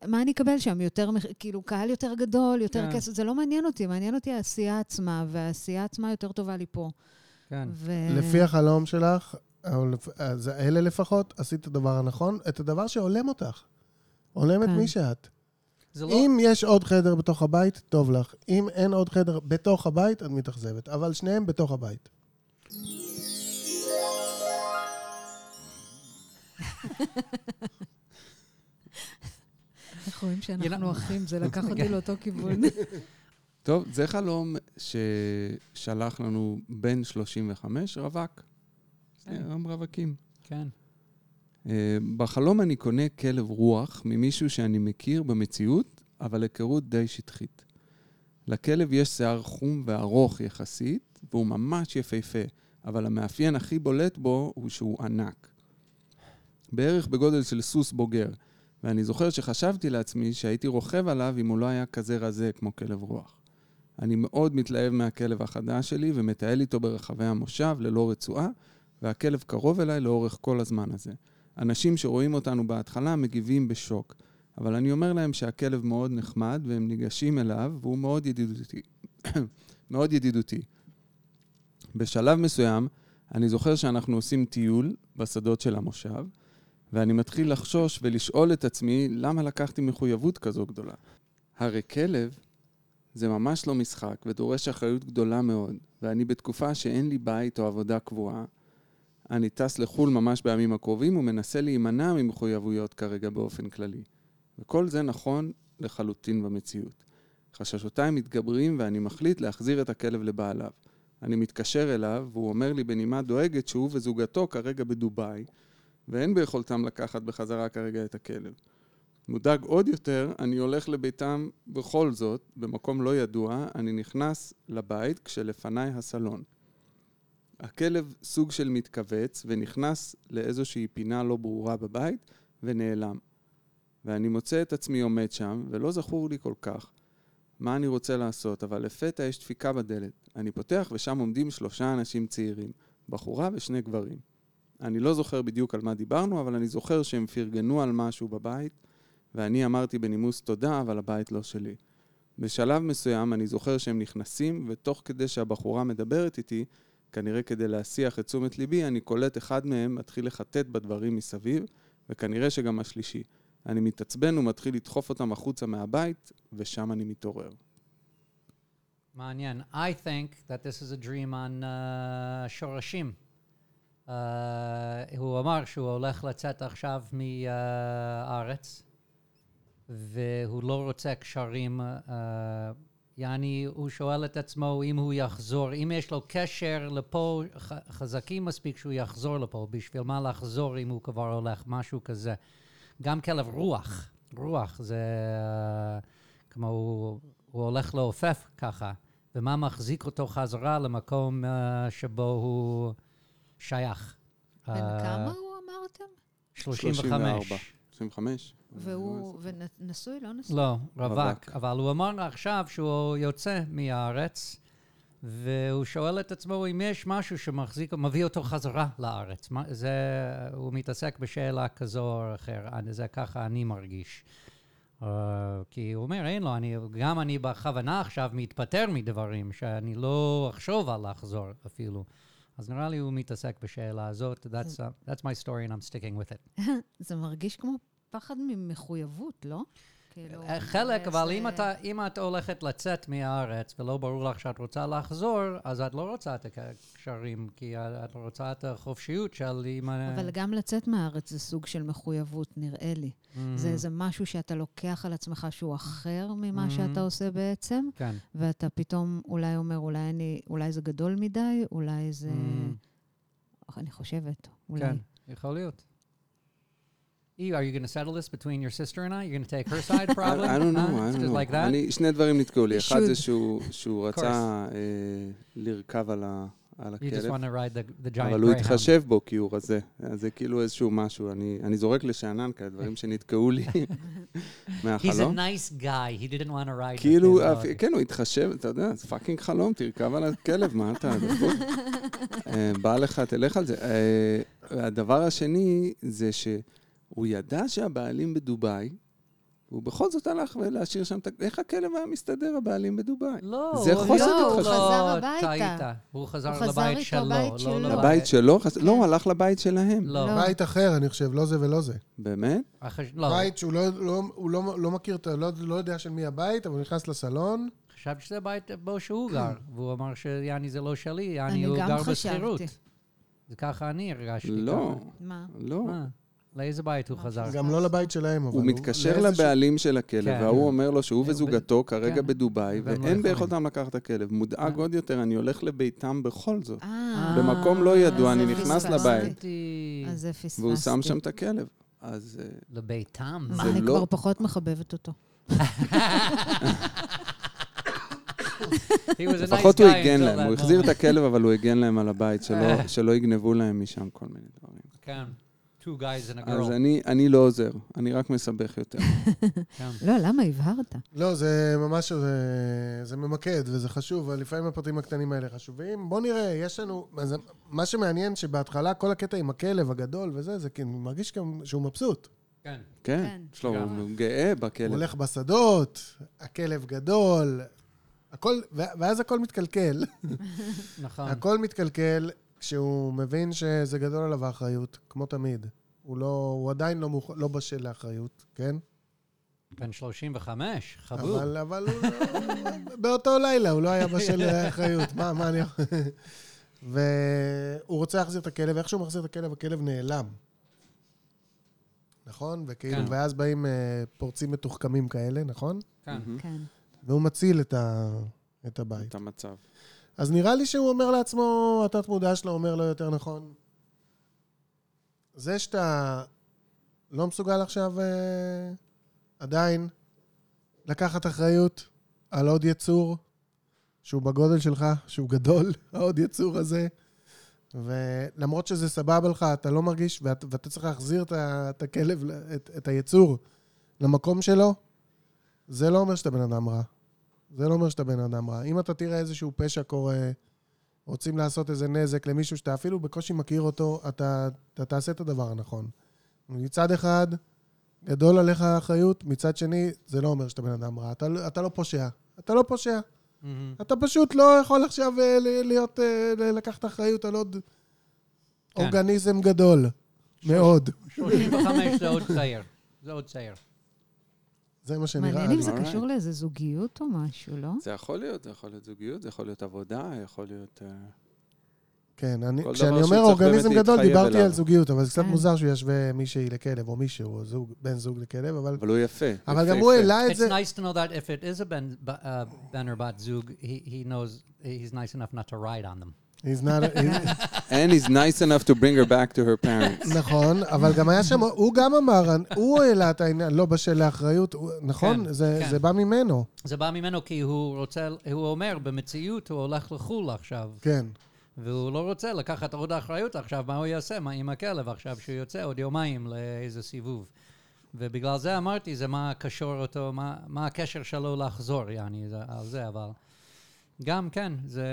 מה אני אקבל שם? יותר, כאילו, קהל יותר גדול, יותר כן. כסף, זה לא מעניין אותי, מעניין אותי העשייה עצמה, והעשייה עצמה יותר טובה לי פה. כן. ו... לפי החלום שלך, אז אלה לפחות, עשית את הדבר הנכון, את הדבר שהולם אותך. הולמת כן. מי שאת. לא... אם יש עוד חדר בתוך הבית, טוב לך. אם אין עוד חדר בתוך הבית, את מתאכזבת. אבל שניהם בתוך הבית. איך רואים שאנחנו אחים, זה לקח אותי לאותו כיוון. טוב, זה חלום ששלח לנו בן 35, רווק. כן. הם רווקים. כן. אה, בחלום אני קונה כלב רוח ממישהו שאני מכיר במציאות, אבל היכרות די שטחית. לכלב יש שיער חום וארוך יחסית, והוא ממש יפהפה, אבל המאפיין הכי בולט בו הוא שהוא ענק. בערך בגודל של סוס בוגר, ואני זוכר שחשבתי לעצמי שהייתי רוכב עליו אם הוא לא היה כזה רזה כמו כלב רוח. אני מאוד מתלהב מהכלב החדש שלי ומטייל איתו ברחבי המושב ללא רצועה, והכלב קרוב אליי לאורך כל הזמן הזה. אנשים שרואים אותנו בהתחלה מגיבים בשוק, אבל אני אומר להם שהכלב מאוד נחמד והם ניגשים אליו והוא מאוד ידידותי. מאוד ידידותי. בשלב מסוים, אני זוכר שאנחנו עושים טיול בשדות של המושב, ואני מתחיל לחשוש ולשאול את עצמי למה לקחתי מחויבות כזו גדולה. הרי כלב זה ממש לא משחק ודורש אחריות גדולה מאוד, ואני בתקופה שאין לי בית או עבודה קבועה, אני טס לחו"ל ממש בימים הקרובים ומנסה להימנע ממחויבויות כרגע באופן כללי. וכל זה נכון לחלוטין במציאות. חששותיי מתגברים ואני מחליט להחזיר את הכלב לבעליו. אני מתקשר אליו והוא אומר לי בנימה דואגת שהוא וזוגתו כרגע בדובאי ואין ביכולתם לקחת בחזרה כרגע את הכלב. מודאג עוד יותר, אני הולך לביתם בכל זאת, במקום לא ידוע, אני נכנס לבית כשלפניי הסלון. הכלב סוג של מתכווץ ונכנס לאיזושהי פינה לא ברורה בבית ונעלם. ואני מוצא את עצמי עומד שם, ולא זכור לי כל כך מה אני רוצה לעשות, אבל לפתע יש דפיקה בדלת. אני פותח ושם עומדים שלושה אנשים צעירים, בחורה ושני גברים. אני לא זוכר בדיוק על מה דיברנו, אבל אני זוכר שהם פרגנו על משהו בבית, ואני אמרתי בנימוס תודה, אבל הבית לא שלי. בשלב מסוים אני זוכר שהם נכנסים, ותוך כדי שהבחורה מדברת איתי, כנראה כדי להסיח את תשומת ליבי, אני קולט אחד מהם מתחיל לחטט בדברים מסביב, וכנראה שגם השלישי. אני מתעצבן ומתחיל לדחוף אותם החוצה מהבית, ושם אני מתעורר. מעניין. I think that this is a dream on uh, שורשים. Uh, הוא אמר שהוא הולך לצאת עכשיו מהארץ, והוא לא רוצה קשרים. Uh, יעני, הוא שואל את עצמו אם הוא יחזור, אם יש לו קשר לפה חזקים מספיק שהוא יחזור לפה, בשביל מה לחזור אם הוא כבר הולך, משהו כזה. גם כלב רוח, רוח זה uh, כמו הוא, הוא הולך לעופף ככה, ומה מחזיק אותו חזרה למקום uh, שבו הוא שייך. בן אה, כמה הוא אמרתם? 35. 25? והוא ונשוי, לא נשוי? לא, רווק. רווק. אבל הוא אמר עכשיו שהוא יוצא מהארץ, והוא שואל את עצמו אם יש משהו שמחזיק, מביא אותו חזרה לארץ. מה, זה, הוא מתעסק בשאלה כזו או אחרת, אני- זה ככה אני מרגיש. Uh, כי הוא אומר, אין לו, אני, גם אני בכוונה עכשיו מתפטר מדברים, שאני לא אחשוב על לחזור אפילו. אז נראה לי הוא מתעסק בשאלה הזאת. That's, uh, that's my story and I'm sticking with it. זה מרגיש כמו פחד ממחויבות, לא? כאילו, אה, חלק, אבל זה- אם, אתה, אם את הולכת לצאת מהארץ ולא ברור לך שאת רוצה לחזור, אז את לא רוצה את הקשרים, כי את רוצה את החופשיות של אם... אבל גם לצאת מהארץ זה סוג של מחויבות, נראה לי. זה איזה משהו שאתה לוקח על עצמך שהוא אחר ממה Mhm. שאתה עושה בעצם, כן. ואתה פתאום אולי אומר, אולי, אני, אולי זה גדול מדי, אולי זה... Mm. אני חושבת, אולי. כן, יכול להיות. E, are you going to settle this between your sister and I? You're going to take her side probably? I don't know, Huh? I don't know. like that? אני, שני דברים נתקעו לי. You אחד זה. שהוא, שהוא רצה אה, לרכב על, ה, על You just הכלב, want to ride the, the giant אבל הוא. התחשב בו כי הוא רזה. אז זה כאילו איזשהו משהו. אני, אני זורק לשאנן כאלה דברים שנתקעו לי He's a מהחלום. nice guy. He didn't want to ride with כאילו, uh, כן, הוא התחשב, אתה יודע, זה פאקינג חלום, תרכב על הכלב, מה אתה? אה, בא לך, תלך על זה. אה, הדבר השני זה שהוא ידע שהבעלים בדובאי, הוא בכל זאת הלך להשאיר שם את... ה- איך הכלב היה מסתדר, הבעלים בדובאי? לא, זה הוא- חוסר לא, התחשבות. לא, הוא חזר הביתה. טעית. הוא חזר הוא חזר לבית שלו. לבית לא שלו. לבית שלו? חס- לא, הוא הלך לבית שלהם. לא. לא. בית אחר, אני חושב, לא זה ולא זה. באמת? אחרי- לא, בית שהוא לא, לא, הוא לא, לא מכיר, לא, לא יודע של מי הבית, אבל הוא נכנס לסלון. חשבתי שזה בית בו שהוא גר, והוא אמר שיעני זה לא שלי, יעני אני הוא גם גר חשבתי. בשכירות. זה ככה אני הרגשתי. לא. מה? לא. מה? לאיזה בית הוא חזר? גם לא לבית שלהם, אבל הוא מתקשר לאיזשהו- לבעלים של הכלב, כן. וההוא אומר לו שהוא כן, וזוגתו כרגע כן. בדובאי, לא ואין. ביכולתם לקחת את הכלב. מודאג כן. עוד יותר, אני הולך לביתם בכל זאת. אה, במקום לא ידוע, אז אני נכנס. לבית. אז זה פספסתי. והוא שם שם את הכלב. אז אה, לביתם. זה אני לא- כבר פחות מחבבת אותו. לפחות הוא הגן להם, הוא החזיר את. הכלב, אבל הוא הגן להם על הבית, שלא- שלא יגנבו להם משם כל מיני דברים. כן. Two guys and a אז girl. אני- אני לא עוזר, אני רק מסבך יותר. כן. לא, למה? הבהרת. לא, זה ממש, זה, זה ממקד וזה חשוב, אבל לפעמים הפרטים הקטנים האלה חשובים. בוא נראה, יש לנו, אז מה שמעניין שבהתחלה כל הקטע עם הכלב הגדול וזה, זה כאילו, מרגיש גם שהוא מבסוט. כן. כן, כן. יש לו. הוא גאה הוא בכלב. הולך בשדות, הכלב גדול, הכל, ואז הכל מתקלקל. נכון. הכל מתקלקל כשהוא מבין שזה גדול עליו האחריות, כמו תמיד. הוא, לא, הוא עדיין לא, מוכ... לא בשל לאחריות, כן? בן 35, חבוב. אבל, אבל הוא, באותו לילה הוא לא היה בשל לאחריות. מה, מה אני... והוא רוצה להחזיר את הכלב, ואיך שהוא מחזיר את הכלב, הכלב נעלם. נכון? וכאילו, כן. ואז באים אה, פורצים מתוחכמים כאלה, נכון? כן. מהמם. כן. והוא מציל את, ה... את הבית. את המצב. אז נראה לי שהוא אומר לעצמו, התת-מודע שלו אומר לו יותר נכון, זה שאתה לא מסוגל עכשיו אה, עדיין לקחת אחריות על עוד יצור שהוא בגודל שלך, שהוא גדול, העוד יצור הזה, ולמרות שזה סבבה לך, אתה לא מרגיש, ואת, ואתה צריך להחזיר את, את הכלב, את, את היצור למקום שלו, זה לא אומר שאתה בן אדם רע. זה לא אומר שאתה בן אדם רע. אם אתה תראה איזשהו פשע קורה, רוצים לעשות איזה נזק למישהו שאתה אפילו בקושי מכיר אותו, אתה, אתה תעשה את הדבר הנכון. מצד אחד, גדול עליך האחריות, מצד שני, זה לא אומר שאתה בן אדם רע. אתה, לא- אתה לא פושע. אתה לא פושע. מהמם. אתה פשוט לא יכול עכשיו אה, להיות, אה, לקחת אחריות על עוד כן. אורגניזם גדול. מאוד. 35 זה עוד צעיר. זה עוד צעיר. זה מה שנראה מעניין אם. זה. קשור לאיזה זוגיות או משהו, לא? זה יכול להיות, זה יכול להיות זוגיות, זה יכול להיות עבודה, יכול להיות... אה, כן, אני, כשאני אומר אורגניזם גדול, דיברתי אליו. על זוגיות, אבל זה קצת כן. מוזר שהוא ישווה מישהי לכלב, או מישהו, או זוג, בן זוג לכלב, אבל... אבל הוא יפה. אבל יפה, גם הוא יפה. העלה את It's זה... nice to know that if it is a ben, b- uh, ben or bat zug, he, he knows he's nice enough not to ride on them. He's not... he's- And he's nice enough to bring her back to her parents. נכון, אבל גם היה שם, הוא גם אמר, הוא העלה את העניין, לא בשל לאחריות, נכון? כן, זה כן. זה בא ממנו, זה בא ממנו כי הוא רוצה, הוא אומר, במציאות הוא הולך לחו"ל עכשיו, כן. והוא לא רוצה לקחת עוד אחריות עכשיו, מה הוא יעשה מה עם הכלב עכשיו שהוא יוצא עוד יומיים לאיזה סיבוב. ובגלל זה אמרתי, זה מה קשור אותו, מה, מה הקשר שלו לחזור, יעני, זה, על זה, אבל... גם כן, זה...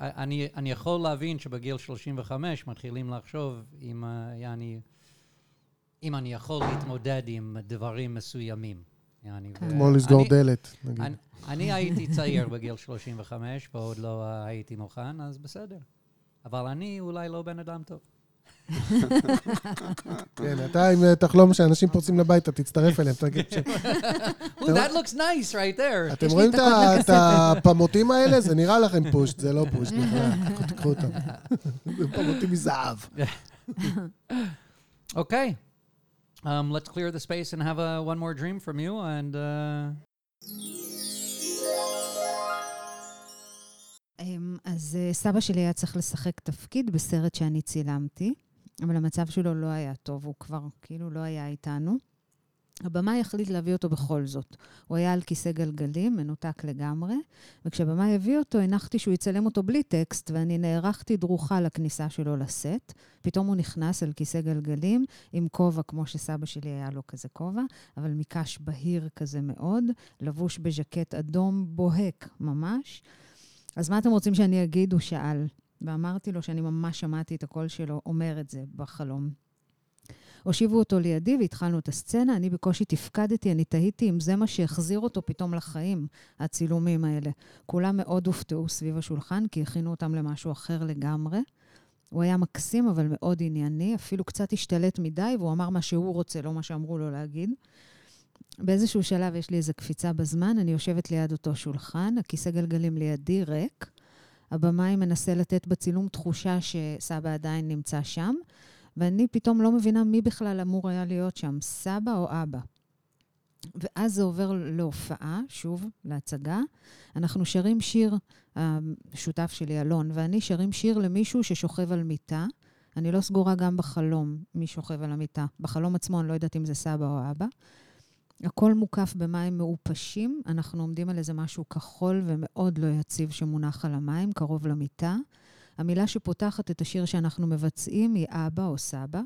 אני, אני יכול להבין שבגיל 35 מתחילים לחשוב אם, יעני, אם אני יכול להתמודד עם דברים מסוימים. יעני, כמו לסגור אני- דלת, נגיד. אני, אני הייתי צעיר בגיל 35 ועוד לא הייתי מוכן, אז בסדר. אבל אני אולי לא בן אדם טוב. כן, אתה אם תחלום שאנשים פורצים לבית, אתה תצטרף אליהם. תגיד ש- that looks nice right there. אתם רואים את. הפמוטים האלה? זה נראה לכם פוש, זה לא פוש בכלל. קחו- תקחו אותם. זה פמוטים מזהב. Okay. Um, let's clear the space and have a, one more dream from you. And uh, אמ, אז אה, סבא שלי היה צריך לשחק תפקיד בסרט שאני צילמתי, אבל המצב שלו לא היה טוב, הוא כבר כאילו לא היה איתנו. הבמאי החליט להביא אותו בכל זאת. הוא היה על כיסא גלגלים, מנותק לגמרי, וכשהבמאי הביא אותו, הנחתי שהוא יצלם אותו בלי טקסט, ואני נערכתי דרוכה לכניסה שלו לסט. פתאום הוא נכנס על כיסא גלגלים, עם כובע, כמו שסבא שלי היה לו כזה כובע, אבל מקש בהיר כזה מאוד, לבוש בז'קט אדום בוהק ממש. אז מה אתם רוצים שאני אגיד? הוא שאל. ואמרתי לו שאני ממש שמעתי את הקול שלו אומר את זה בחלום. הושיבו אותו לידי והתחלנו את הסצנה, אני בקושי תפקדתי, אני תהיתי אם זה מה שהחזיר אותו פתאום לחיים, הצילומים האלה. כולם מאוד הופתעו סביב השולחן, כי הכינו אותם למשהו אחר לגמרי. הוא היה מקסים, אבל מאוד ענייני, אפילו קצת השתלט מדי, והוא אמר מה שהוא רוצה, לא מה שאמרו לו להגיד. באיזשהו שלב יש לי איזו קפיצה בזמן, אני יושבת ליד אותו שולחן, הכיסא גלגלים לידי ריק. הבמאי מנסה לתת בצילום תחושה שסבא עדיין נמצא שם, ואני פתאום לא מבינה מי בכלל אמור היה להיות שם, סבא או אבא. ואז זה עובר להופעה, שוב, להצגה. אנחנו שרים שיר, השותף שלי, אלון, ואני שרים שיר למישהו ששוכב על מיטה. אני לא סגורה גם בחלום מי שוכב על המיטה. בחלום עצמו אני לא יודעת אם זה סבא או אבא. הכל מוקף במים מעופשים, אנחנו עומדים על איזה משהו כחול ומאוד לא יציב שמונח על המים, קרוב למיטה. המילה שפותחת את השיר שאנחנו מבצעים היא אבא או סבא.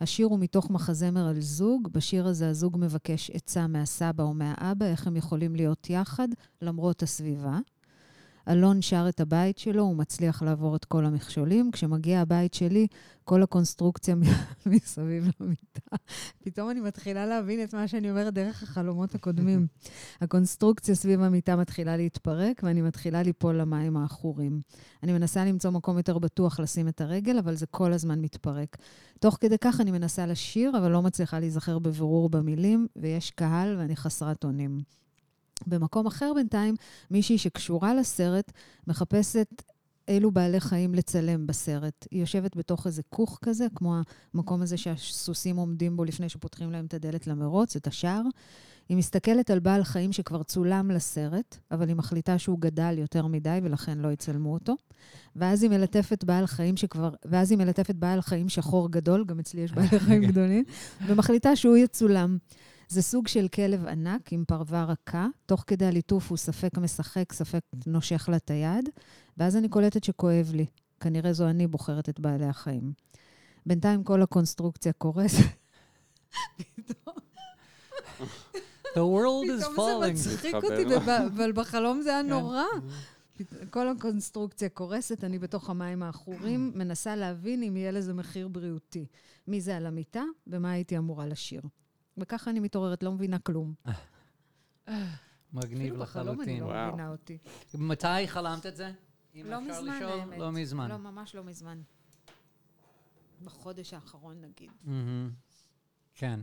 השיר הוא מתוך מחזמר על זוג. בשיר הזה הזוג מבקש עצה מהסבא או מהאבא, איך הם יכולים להיות יחד למרות הסביבה. אלון שר את הבית שלו, הוא מצליח לעבור את כל המכשולים. כשמגיע הבית שלי, כל הקונסטרוקציה מסביב למיטה. פתאום אני מתחילה להבין את מה שאני אומרת דרך החלומות הקודמים. הקונסטרוקציה סביב המיטה מתחילה להתפרק, ואני מתחילה ליפול למים העכורים. אני מנסה למצוא מקום יותר בטוח לשים את הרגל, אבל זה כל הזמן מתפרק. תוך כדי כך אני מנסה לשיר, אבל לא מצליחה להיזכר בבירור במילים, ויש קהל ואני חסרת אונים. במקום אחר בינתיים, מישהי שקשורה לסרט מחפשת אילו בעלי חיים לצלם בסרט. היא יושבת בתוך איזה כוך כזה, כמו המקום הזה שהסוסים עומדים בו לפני שפותחים להם את הדלת למרוץ, את השער. היא מסתכלת על בעל חיים שכבר צולם לסרט, אבל היא מחליטה שהוא גדל יותר מדי ולכן לא יצלמו אותו. ואז היא מלטפת בעל חיים שכבר... ואז היא מלטפת בעל חיים שחור גדול, גם אצלי יש בעלי חיים גדולים, ומחליטה שהוא יצולם. זה סוג של כלב ענק עם פרווה רכה, תוך כדי הליטוף הוא ספק משחק, ספק נושך לה את היד, ואז אני קולטת שכואב לי. כנראה זו אני בוחרת את בעלי החיים. בינתיים כל הקונסטרוקציה קורסת. The world is פתאום זה falling. מצחיק אותי, אבל בחלום זה היה כן. נורא. כל הקונסטרוקציה קורסת, אני בתוך המים העכורים, מנסה להבין אם יהיה לזה מחיר בריאותי. מי זה על המיטה ומה הייתי אמורה לשיר. וככה אני מתעוררת, לא מבינה כלום. מגניב אפילו בחלום אני לחלוטין. לא. מבינה אותי. מתי חלמת את זה? אם לא אפשר מזמן, לשאול? האמת. לא מזמן. לא, ממש לא מזמן. בחודש האחרון, נגיד. כן.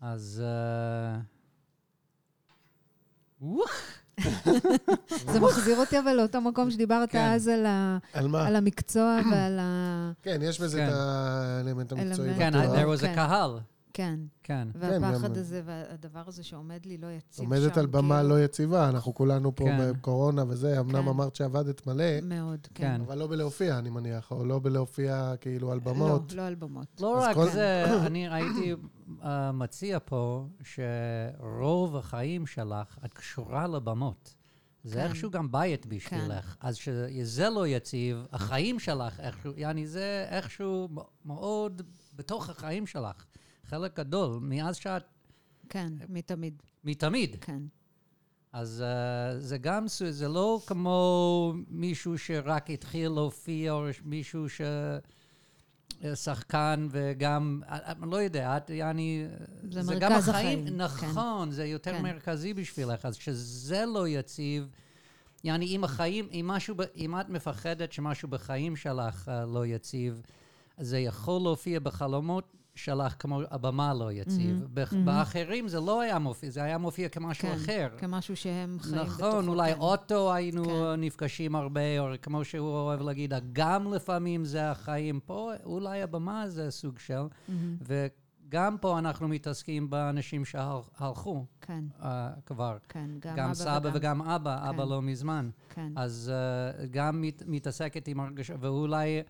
אז... אה, זה מחזיר אותי אבל לאותו מקום שדיברת כן. אז על ה- על מה? על המקצוע ועל ה... כן, יש בזה כן. את האלמנט המקצועי. כן, בטוח. there was a כן. קהל. כן. כן. והפחד גם- הזה והדבר הזה שעומד לי לא יציב שם. עומדת על במה כאילו, לא יציבה, אנחנו כולנו פה כן. בקורונה וזה, אמנם כן. אמרת שעבדת מלא, מאוד, כן. כן. אבל לא בלהופיע, אני מניח, או לא בלהופיע כאילו על במות. לא, לא על במות. לא אז רק כל- זה, אני הייתי מציע פה שרוב החיים שלך, את קשורה לבמות. זה כן. איכשהו גם בית בשבילך. אז שזה לא יציב, החיים שלך איכשהו, יעני זה איכשהו מאוד בתוך החיים שלך. חלק גדול, מאז שאת, כן, מתמיד, מתמיד. כן. אז uh, זה גם, זה לא כמו מישהו שרק התחיל להופיע, או מישהו ש... אה, שחקן וגם, אה, אני לא יודע, את, יעני, זה גם מרכז החיים, החיים, נכון, זה יותר כן. מרכזי בשבילך, אז כשזה לא יציב, יעני, אם החיים, אם משהו, ב- אם את מפחדת שמשהו בחיים שלך לא יציב, זה יכול להופיע בחלומות שלך כמו הבמה לא יציב. מהמם, בח- מהמם. באחרים זה לא היה מופיע, זה היה מופיע כמשהו כן, אחר. כמשהו שהם חיים בתוכו. נכון, אולי כן. אוטו היינו כן. נפגשים הרבה, או כמו שהוא אוהב להגיד, גם לפעמים זה החיים. פה אולי הבמה זה סוג של, מהמם, וגם פה אנחנו מתעסקים באנשים שהלכו כן, uh, כבר. כן, גם, גם אבא סבא וגם אבא, אבא כן. לא מזמן. כן, אז uh, גם מת, מתעסקת עם הרגשה, ואולי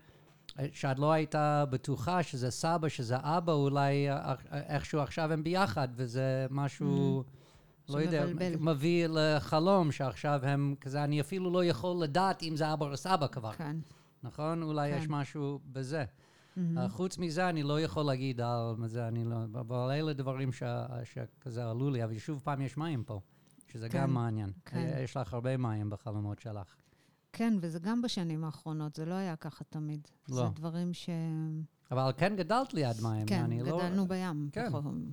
שאת לא הייתה בטוחה שזה סבא, שזה אבא, אולי אה, איכשהו עכשיו הם ביחד, וזה משהו, לא יודע. מביא לחלום שעכשיו הם כזה, אני אפילו לא יכול לדעת אם זה אבא או סבא כבר, כן. נכון? אולי יש כן. משהו בזה. מהמם. Uh, חוץ מזה, אני לא יכול להגיד על זה, אני לא, אבל אלה דברים ש- שכזה עלו לי, אבל שוב פעם יש מים פה, שזה כן, גם מעניין. כן. יש לך הרבה מים בחלומות שלך. כן, וזה גם בשנים האחרונות, זה לא היה ככה תמיד. לא. זה דברים ש... אבל כן גדלת ליד מים. כן, אני לא... גדלנו בים. כן,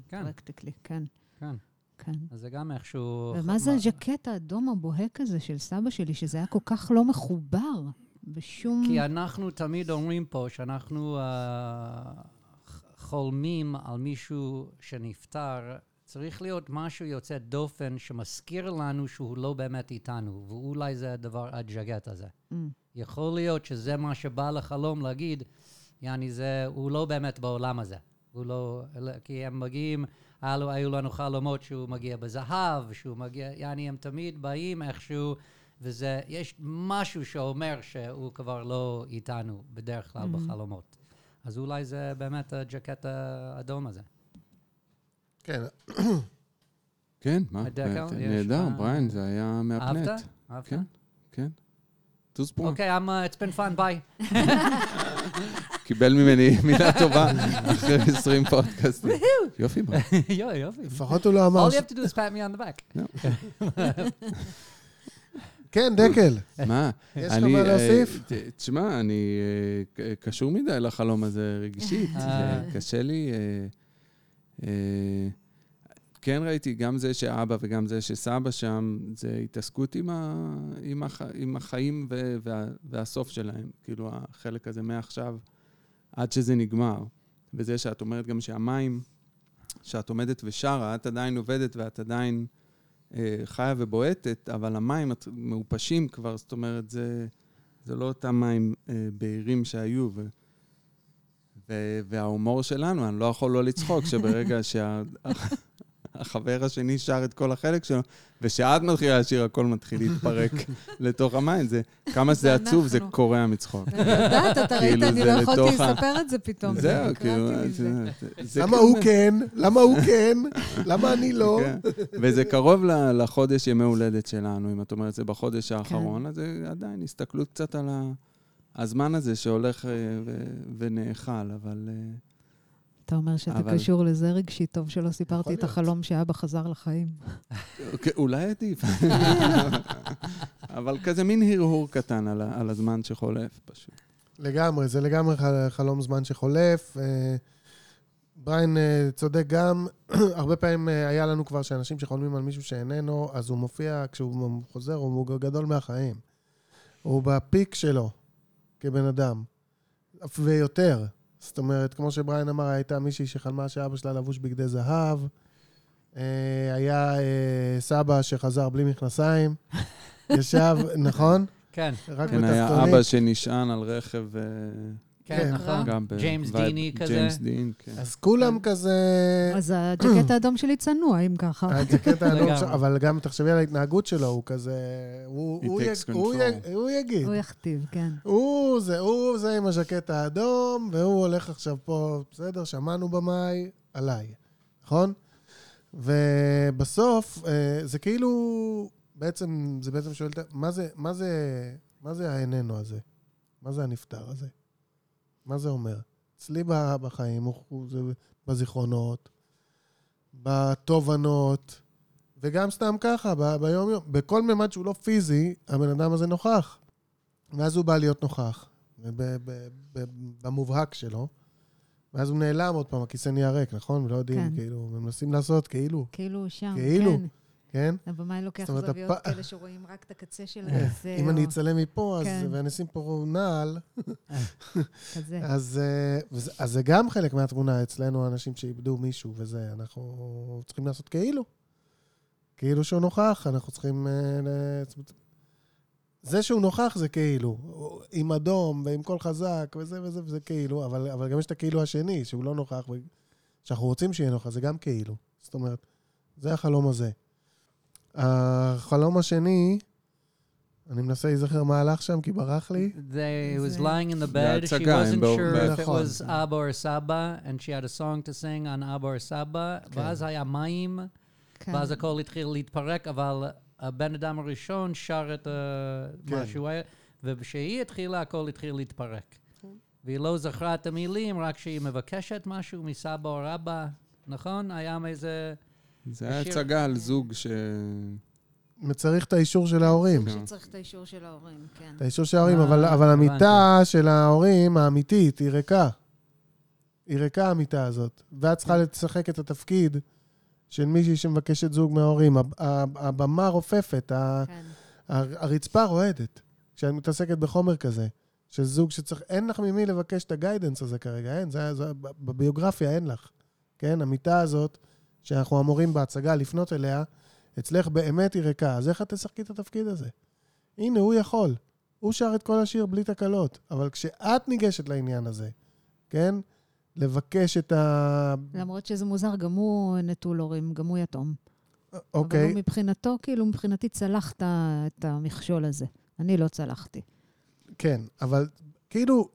כן. פרקטיקלי, כן. כן. כן. אז זה גם איכשהו... ומה זה הז'קט האדום הבוהק הזה של סבא שלי, שזה היה כל כך לא מחובר בשום... כי אנחנו תמיד אומרים פה שאנחנו ח- חולמים על מישהו שנפטר, צריך להיות משהו יוצא דופן שמזכיר לנו שהוא לא באמת איתנו, ואולי זה הדבר, הג'גט הזה. Mm. יכול להיות שזה מה שבא לחלום להגיד, יעני זה, הוא לא באמת בעולם הזה. הוא לא, כי הם מגיעים, היו, היו לנו חלומות שהוא מגיע בזהב, שהוא מגיע, יעני הם תמיד באים איכשהו, וזה, יש משהו שאומר שהוא כבר לא איתנו בדרך כלל Mhm. בחלומות. אז אולי זה באמת הג'קט האדום הזה. כן, כן, מה? זה יש נהדר, מה- בריין, זה היה מהפנט. אהבת? אהבת? כן. כן. טוס פרו. אוקיי, I'm, uh, it's been fun, biy. קיבל ממני מילה טובה אחרי 20 פודקאסטים. יופי, בריין. יואי, יופי. לפחות הוא לא אמר... All you have to do is pat me on the back. כן, דקל, מה? יש לך מה אה, להוסיף? תשמע, אני אה, קשור מדי לחלום הזה רגשית. אה. קשה לי... אה, כן ראיתי, גם זה שאבא וגם זה שסבא שם, זה התעסקות עם, ה, עם, הח, עם החיים ו, וה, והסוף שלהם. כאילו, החלק הזה מעכשיו עד שזה נגמר. וזה שאת אומרת גם שהמים, שאת עומדת ושרה, את עדיין עובדת ואת עדיין אה, חיה ובועטת, אבל המים את- מעופשים כבר, זאת אומרת, זה, זה לא אותם מים אה, בהירים שהיו. ו, וההומור שלנו, אני לא יכול לא לצחוק, שברגע שהחבר השני שר את כל החלק שלו, ושאת מתחילה לשיר, הכל מתחיל להתפרק לתוך המים. זה, כמה שזה זה עצוב, זה. קורע מצחוק. אני יודעת, אתה ראית, כאילו, אני לא יכולתי לספר את זה פתאום. זהו, כאילו, למה כזה- הוא כן? למה הוא כן? למה אני לא? כן. וזה קרוב לחודש ימי הולדת שלנו, אם את אומרת זה בחודש כן. האחרון, אז זה עדיין הסתכלות קצת על ה- הזמן הזה שהולך אה, ו- ונאכל, אבל... אה, אתה אומר שאתה אבל- קשור לזה רגשי, טוב שלא סיפרתי את להיות. החלום שאבא חזר לחיים. אוקיי, אולי עדיף. אבל כזה מין הרהור קטן על על הזמן שחולף פשוט. לגמרי, זה לגמרי ח- חלום זמן שחולף. אה, בריין צודק גם, הרבה פעמים היה לנו כבר שאנשים שחולמים על מישהו שאיננו, אז הוא מופיע, כשהוא חוזר, הוא גדול מהחיים. הוא בפיק שלו, כבן אדם. ויותר. זאת אומרת, כמו שבריין אמר, הייתה מישהי שחלמה שאבא שלה לבוש בגדי זהב. אה, היה אה, סבא שחזר בלי מכנסיים. ישב, נכון? כן, רק כן, היה. אבא שנשען על רכב, אה, כן, כן. נכון. גם ב... ג'יימס דיני כזה. ג'יימס דין, כן. אז כולם כזה... אז הג'קט האדום שלי צנוע, אם ככה. הג'קט האדום. שלו, אבל גם תחשבי על ההתנהגות שלו, הוא כזה... הוא, יגיד. הוא יכתיב, כן. הוא זה, הוא זה עם הז'קט האדום, והוא הולך עכשיו פה, בסדר, שמענו במאי, עליי, נכון? ובסוף, אה, זה כאילו, בעצם, זה בעצם שואל, מה זה, מה זה, מה זה האיננו הזה? מה זה הנפטר הזה? מה זה אומר? אצלי בחיים, זה בזיכרונות, בתובנות, וגם סתם ככה, ב- ביום-יום. בכל ממד שהוא לא פיזי, הבן אדם הזה נוכח. ואז הוא בא להיות נוכח, ב- ב- ב- במובהק שלו, ואז הוא נעלם עוד פעם, הכיסא נהיה ריק, נכון? ולא יודעים, כן. כאילו, מנסים לעשות כאילו, כאילו הוא שם, כאילו, כן. כן? הבמאי לוקח זוויות הפ- כאלה שרואים רק את הקצה של אה, הזה, אם אני או אצלם מפה, אז, כן. ואני אשים פה נעל, כזה. אז, אה, וזה- אז זה גם חלק מהתמונה אצלנו, אנשים שאיבדו מישהו וזה, אנחנו צריכים לעשות כאילו. כאילו שהוא נוכח, אנחנו צריכים... אה, זה שהוא נוכח זה כאילו, עם אדום ועם קול חזק וזה וזה וזה כאילו, אבל, אבל גם יש את הכאילו השני, שהוא לא נוכח, שאנחנו רוצים שיהיה נוכח, זה גם כאילו. זאת אומרת, זה החלום הזה. החלום השני, אני מנסה להיזכר מה הלך שם, כי ברח לי. They was זה- lying in the bed. She wasn't sure if it was Abba or Saba, and she had a song to sing on or Saba. כן. ואז היה מים, כן. ואז הכל התחיל להתפרק, אבל הבן אדם הראשון שר את ה- כן. מה שהוא היה, וכשהיא התחילה, הכל התחיל להתפרק. והיא לא זכרה את המילים, רק שהיא מבקשת משהו מסבא או רבא, נכון? היה איזה... זה היה הצגה על זוג ש... צריך את האישור של ההורים. כן. שצריך את האישור של ההורים, כן. את האישור של ההורים, אבל. המיטה של ההורים, האמיתית, היא ריקה. היא ריקה המיטה הזאת, ואת צריכה לשחק את התפקיד של מישהי שמבקשת זוג מההורים. הב- הב- הבמה רופפת, ה- כן. ה- הרצפה רועדת, כשאת מתעסקת בחומר כזה, של זוג שצריך, אין לך ממי לבקש את הגיידנס הזה כרגע, אין, זה, זה, בביוגרפיה אין לך. כן, המיטה הזאת, שאנחנו אמורים בהצגה לפנות אליה, אצלך באמת היא ריקה, אז איך את תשחקי את התפקיד הזה? הנה, הוא יכול. הוא שר את כל השיר בלי תקלות, אבל כשאת ניגשת לעניין הזה, כן? לבקש את ה... למרות שזה מוזר, גם הוא נטול הורים, גם הוא יתום. אבל אוקיי, הוא מבחינתו, כאילו, מבחינתי צלחת את המכשול הזה. אני לא צלחתי. כן, אבל כאילו,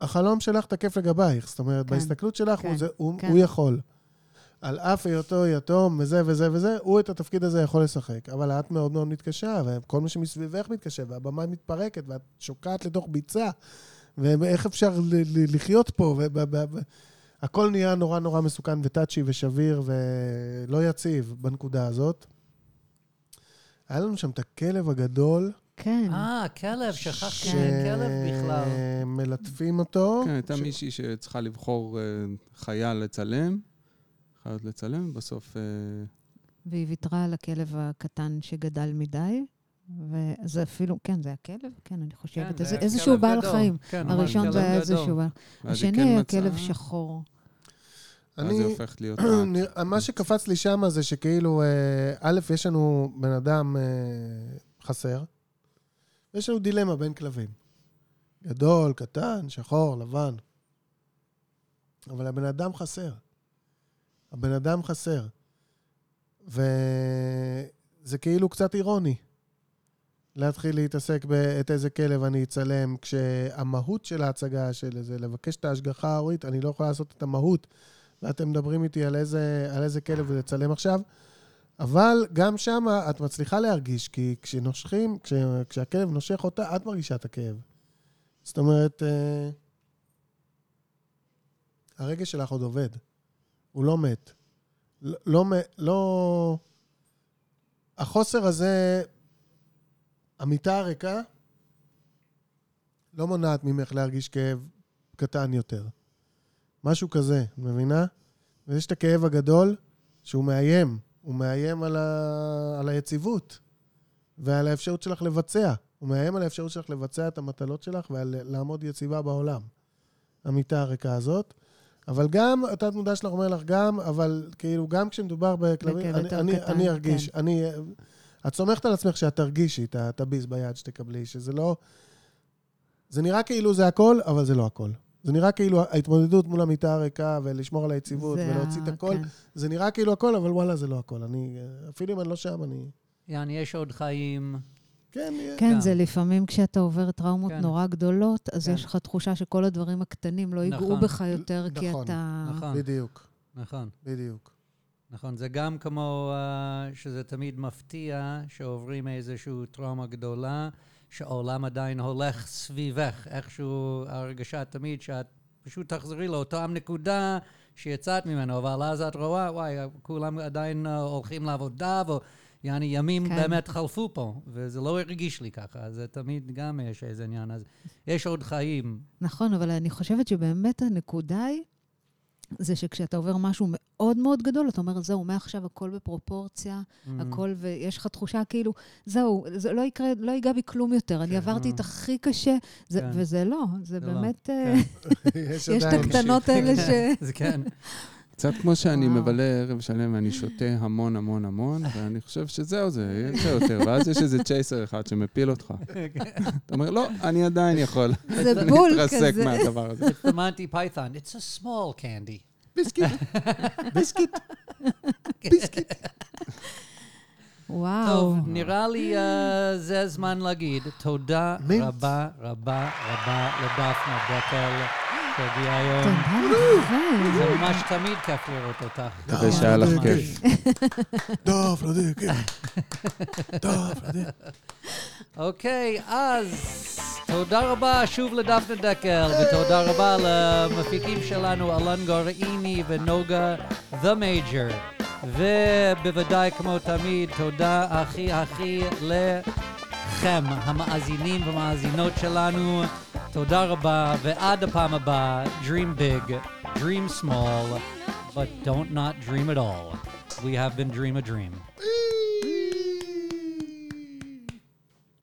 החלום שלך תקף לגבייך. זאת אומרת, כן, בהסתכלות שלך כן, הוא, זה, הוא, כן. הוא יכול. על אף היותו יתום וזה וזה וזה, הוא את התפקיד הזה יכול לשחק. אבל את מאוד מאוד מתקשה, וכל מה שמסביבך מתקשה, והבמה מתפרקת, ואת שוקעת לתוך ביצה, ואיך אפשר ל- ל- לחיות פה? ו- ב- ב- ב- הכל נהיה נורא נורא מסוכן וטאצ'י ושביר ולא יציב בנקודה הזאת. היה לנו שם את הכלב הגדול, כן. אה, כלב, שכחתי כן. שאין כלב בכלל. שמלטפים אותו. כן, הייתה ש- מישהי שצריכה לבחור אה, חייל לצלם, חיות לצלם, בסוף... אה, והיא ויתרה על הכלב הקטן שגדל מדי. וזה אפילו, כן, זה הכלב? כן, אני חושבת. זה איזה- איזשהו בעל גדול. חיים. כן, הראשון זה היה. איזשהו בעל... היא השני כן היה כלב שחור. אני- להיות... מה שקפץ לי שם זה שכאילו, אה, א', יש לנו בן אדם אה, חסר, ויש לנו דילמה בין כלבים. גדול, קטן, שחור, לבן. אבל הבן אדם חסר. הבן אדם חסר. וזה כאילו קצת אירוני. להתחיל להתעסק באת איזה כלב אני אצלם, כשהמהות של ההצגה של זה, לבקש את ההשגחה ההורית, אני לא יכול לעשות את המהות. ואתם מדברים איתי על איזה, על איזה כלב לצלם עכשיו, אבל גם שם את מצליחה להרגיש, כי כשנושכים, כש, כשהכלב נושך אותה, את מרגישה את הכאב. זאת אומרת, אה, הרגש שלך עוד עובד. הוא לא מת. לא, לא, לא... החוסר הזה, המיטה הריקה, לא מונעת ממך להרגיש כאב קטן יותר. משהו כזה, מבינה? ויש את הכאב הגדול שהוא מאיים. הוא מאיים על, ה... על היציבות ועל האפשרות שלך לבצע. הוא מאיים על האפשרות שלך לבצע את המטלות שלך ועל לעמוד יציבה בעולם. המיטה הריקה הזאת. אבל גם, התת מודע שלך אומר לך גם, אבל כאילו, גם כשמדובר בכלבים, בכלב אני, אני, קטן, אני ארגיש, כן. אני... את סומכת על עצמך שאת תרגישי את הביס ביד שתקבלי, שזה לא... זה נראה כאילו זה הכל, אבל זה לא הכל. זה נראה כאילו ההתמודדות מול המיטה הריקה ולשמור על היציבות ולהוציא את הכל, כן. זה נראה כאילו הכל, אבל וואלה, זה לא הכל. אני, אפילו אם אני לא שם, אני... יעני, יש עוד חיים. כן, כן, כן. זה לפעמים כשאתה עובר טראומות כן. נורא גדולות, אז כן. יש לך תחושה שכל הדברים הקטנים לא ייגעו נכון. בך יותר, כי נכון, אתה... נכון, בדיוק, נכון. בדיוק. נכון, זה גם כמו uh, שזה תמיד מפתיע שעוברים איזושהי טראומה גדולה, שהעולם עדיין הולך סביבך. איכשהו ההרגשה תמיד שאת פשוט תחזרי לאותה נקודה שיצאת ממנו, אבל אז את רואה, וואי, כולם עדיין uh, הולכים לעבודה, ו... יעני, ימים כן. באמת חלפו פה, וזה לא הרגיש לי ככה, זה תמיד גם יש איזה עניין. אז יש עוד חיים. נכון, אבל אני חושבת שבאמת הנקודה היא, זה שכשאתה עובר משהו מאוד מאוד גדול, אתה אומר, זהו, מעכשיו הכל בפרופורציה, Mm. הכל, ויש לך תחושה כאילו, זהו, זה לא יקרה, לא ייגע בי כלום יותר, אני עברתי את הכי קשה, זה- כן. וזה לא, זה זה לא, באמת, אה, כן. יש יש את הקטנות האלה ש... זה כן. קצת כמו שאני. מבלה ערב שלם ואני שותה המון המון המון, ואני חושב שזהו זה, יש יותר. ואז יש איזה צ'ייסר אחד שמפיל אותך. אתה אומר, לא, אני עדיין יכול זה בול להתרסק כזה. מהדבר הזה. The Monty Python. It's a small candy. ביסקיט, ביסקיט. וואו. טוב, נראה לי אה, זה הזמן להגיד תודה. רבה רבה רבה לדפנה דקל שהגיעה היום. תודה זה לכם. ממש תמיד כיף לראות אותך. מקווה שהיה לך כיף. דוב, לא יודע, כן. דוב, לא יודע. אוקיי, אז תודה רבה שוב לדפנה דקל, ותודה רבה למפיקים שלנו, אלן גורעיני ונוגה The Major. ובוודאי, כמו תמיד, תודה הכי הכי לכם, המאזינים והמאזינות שלנו. תודה רבה, ועד הפעם הבאה, Dream big, dream small, but don't not dream at all. We have been Dream a Dream.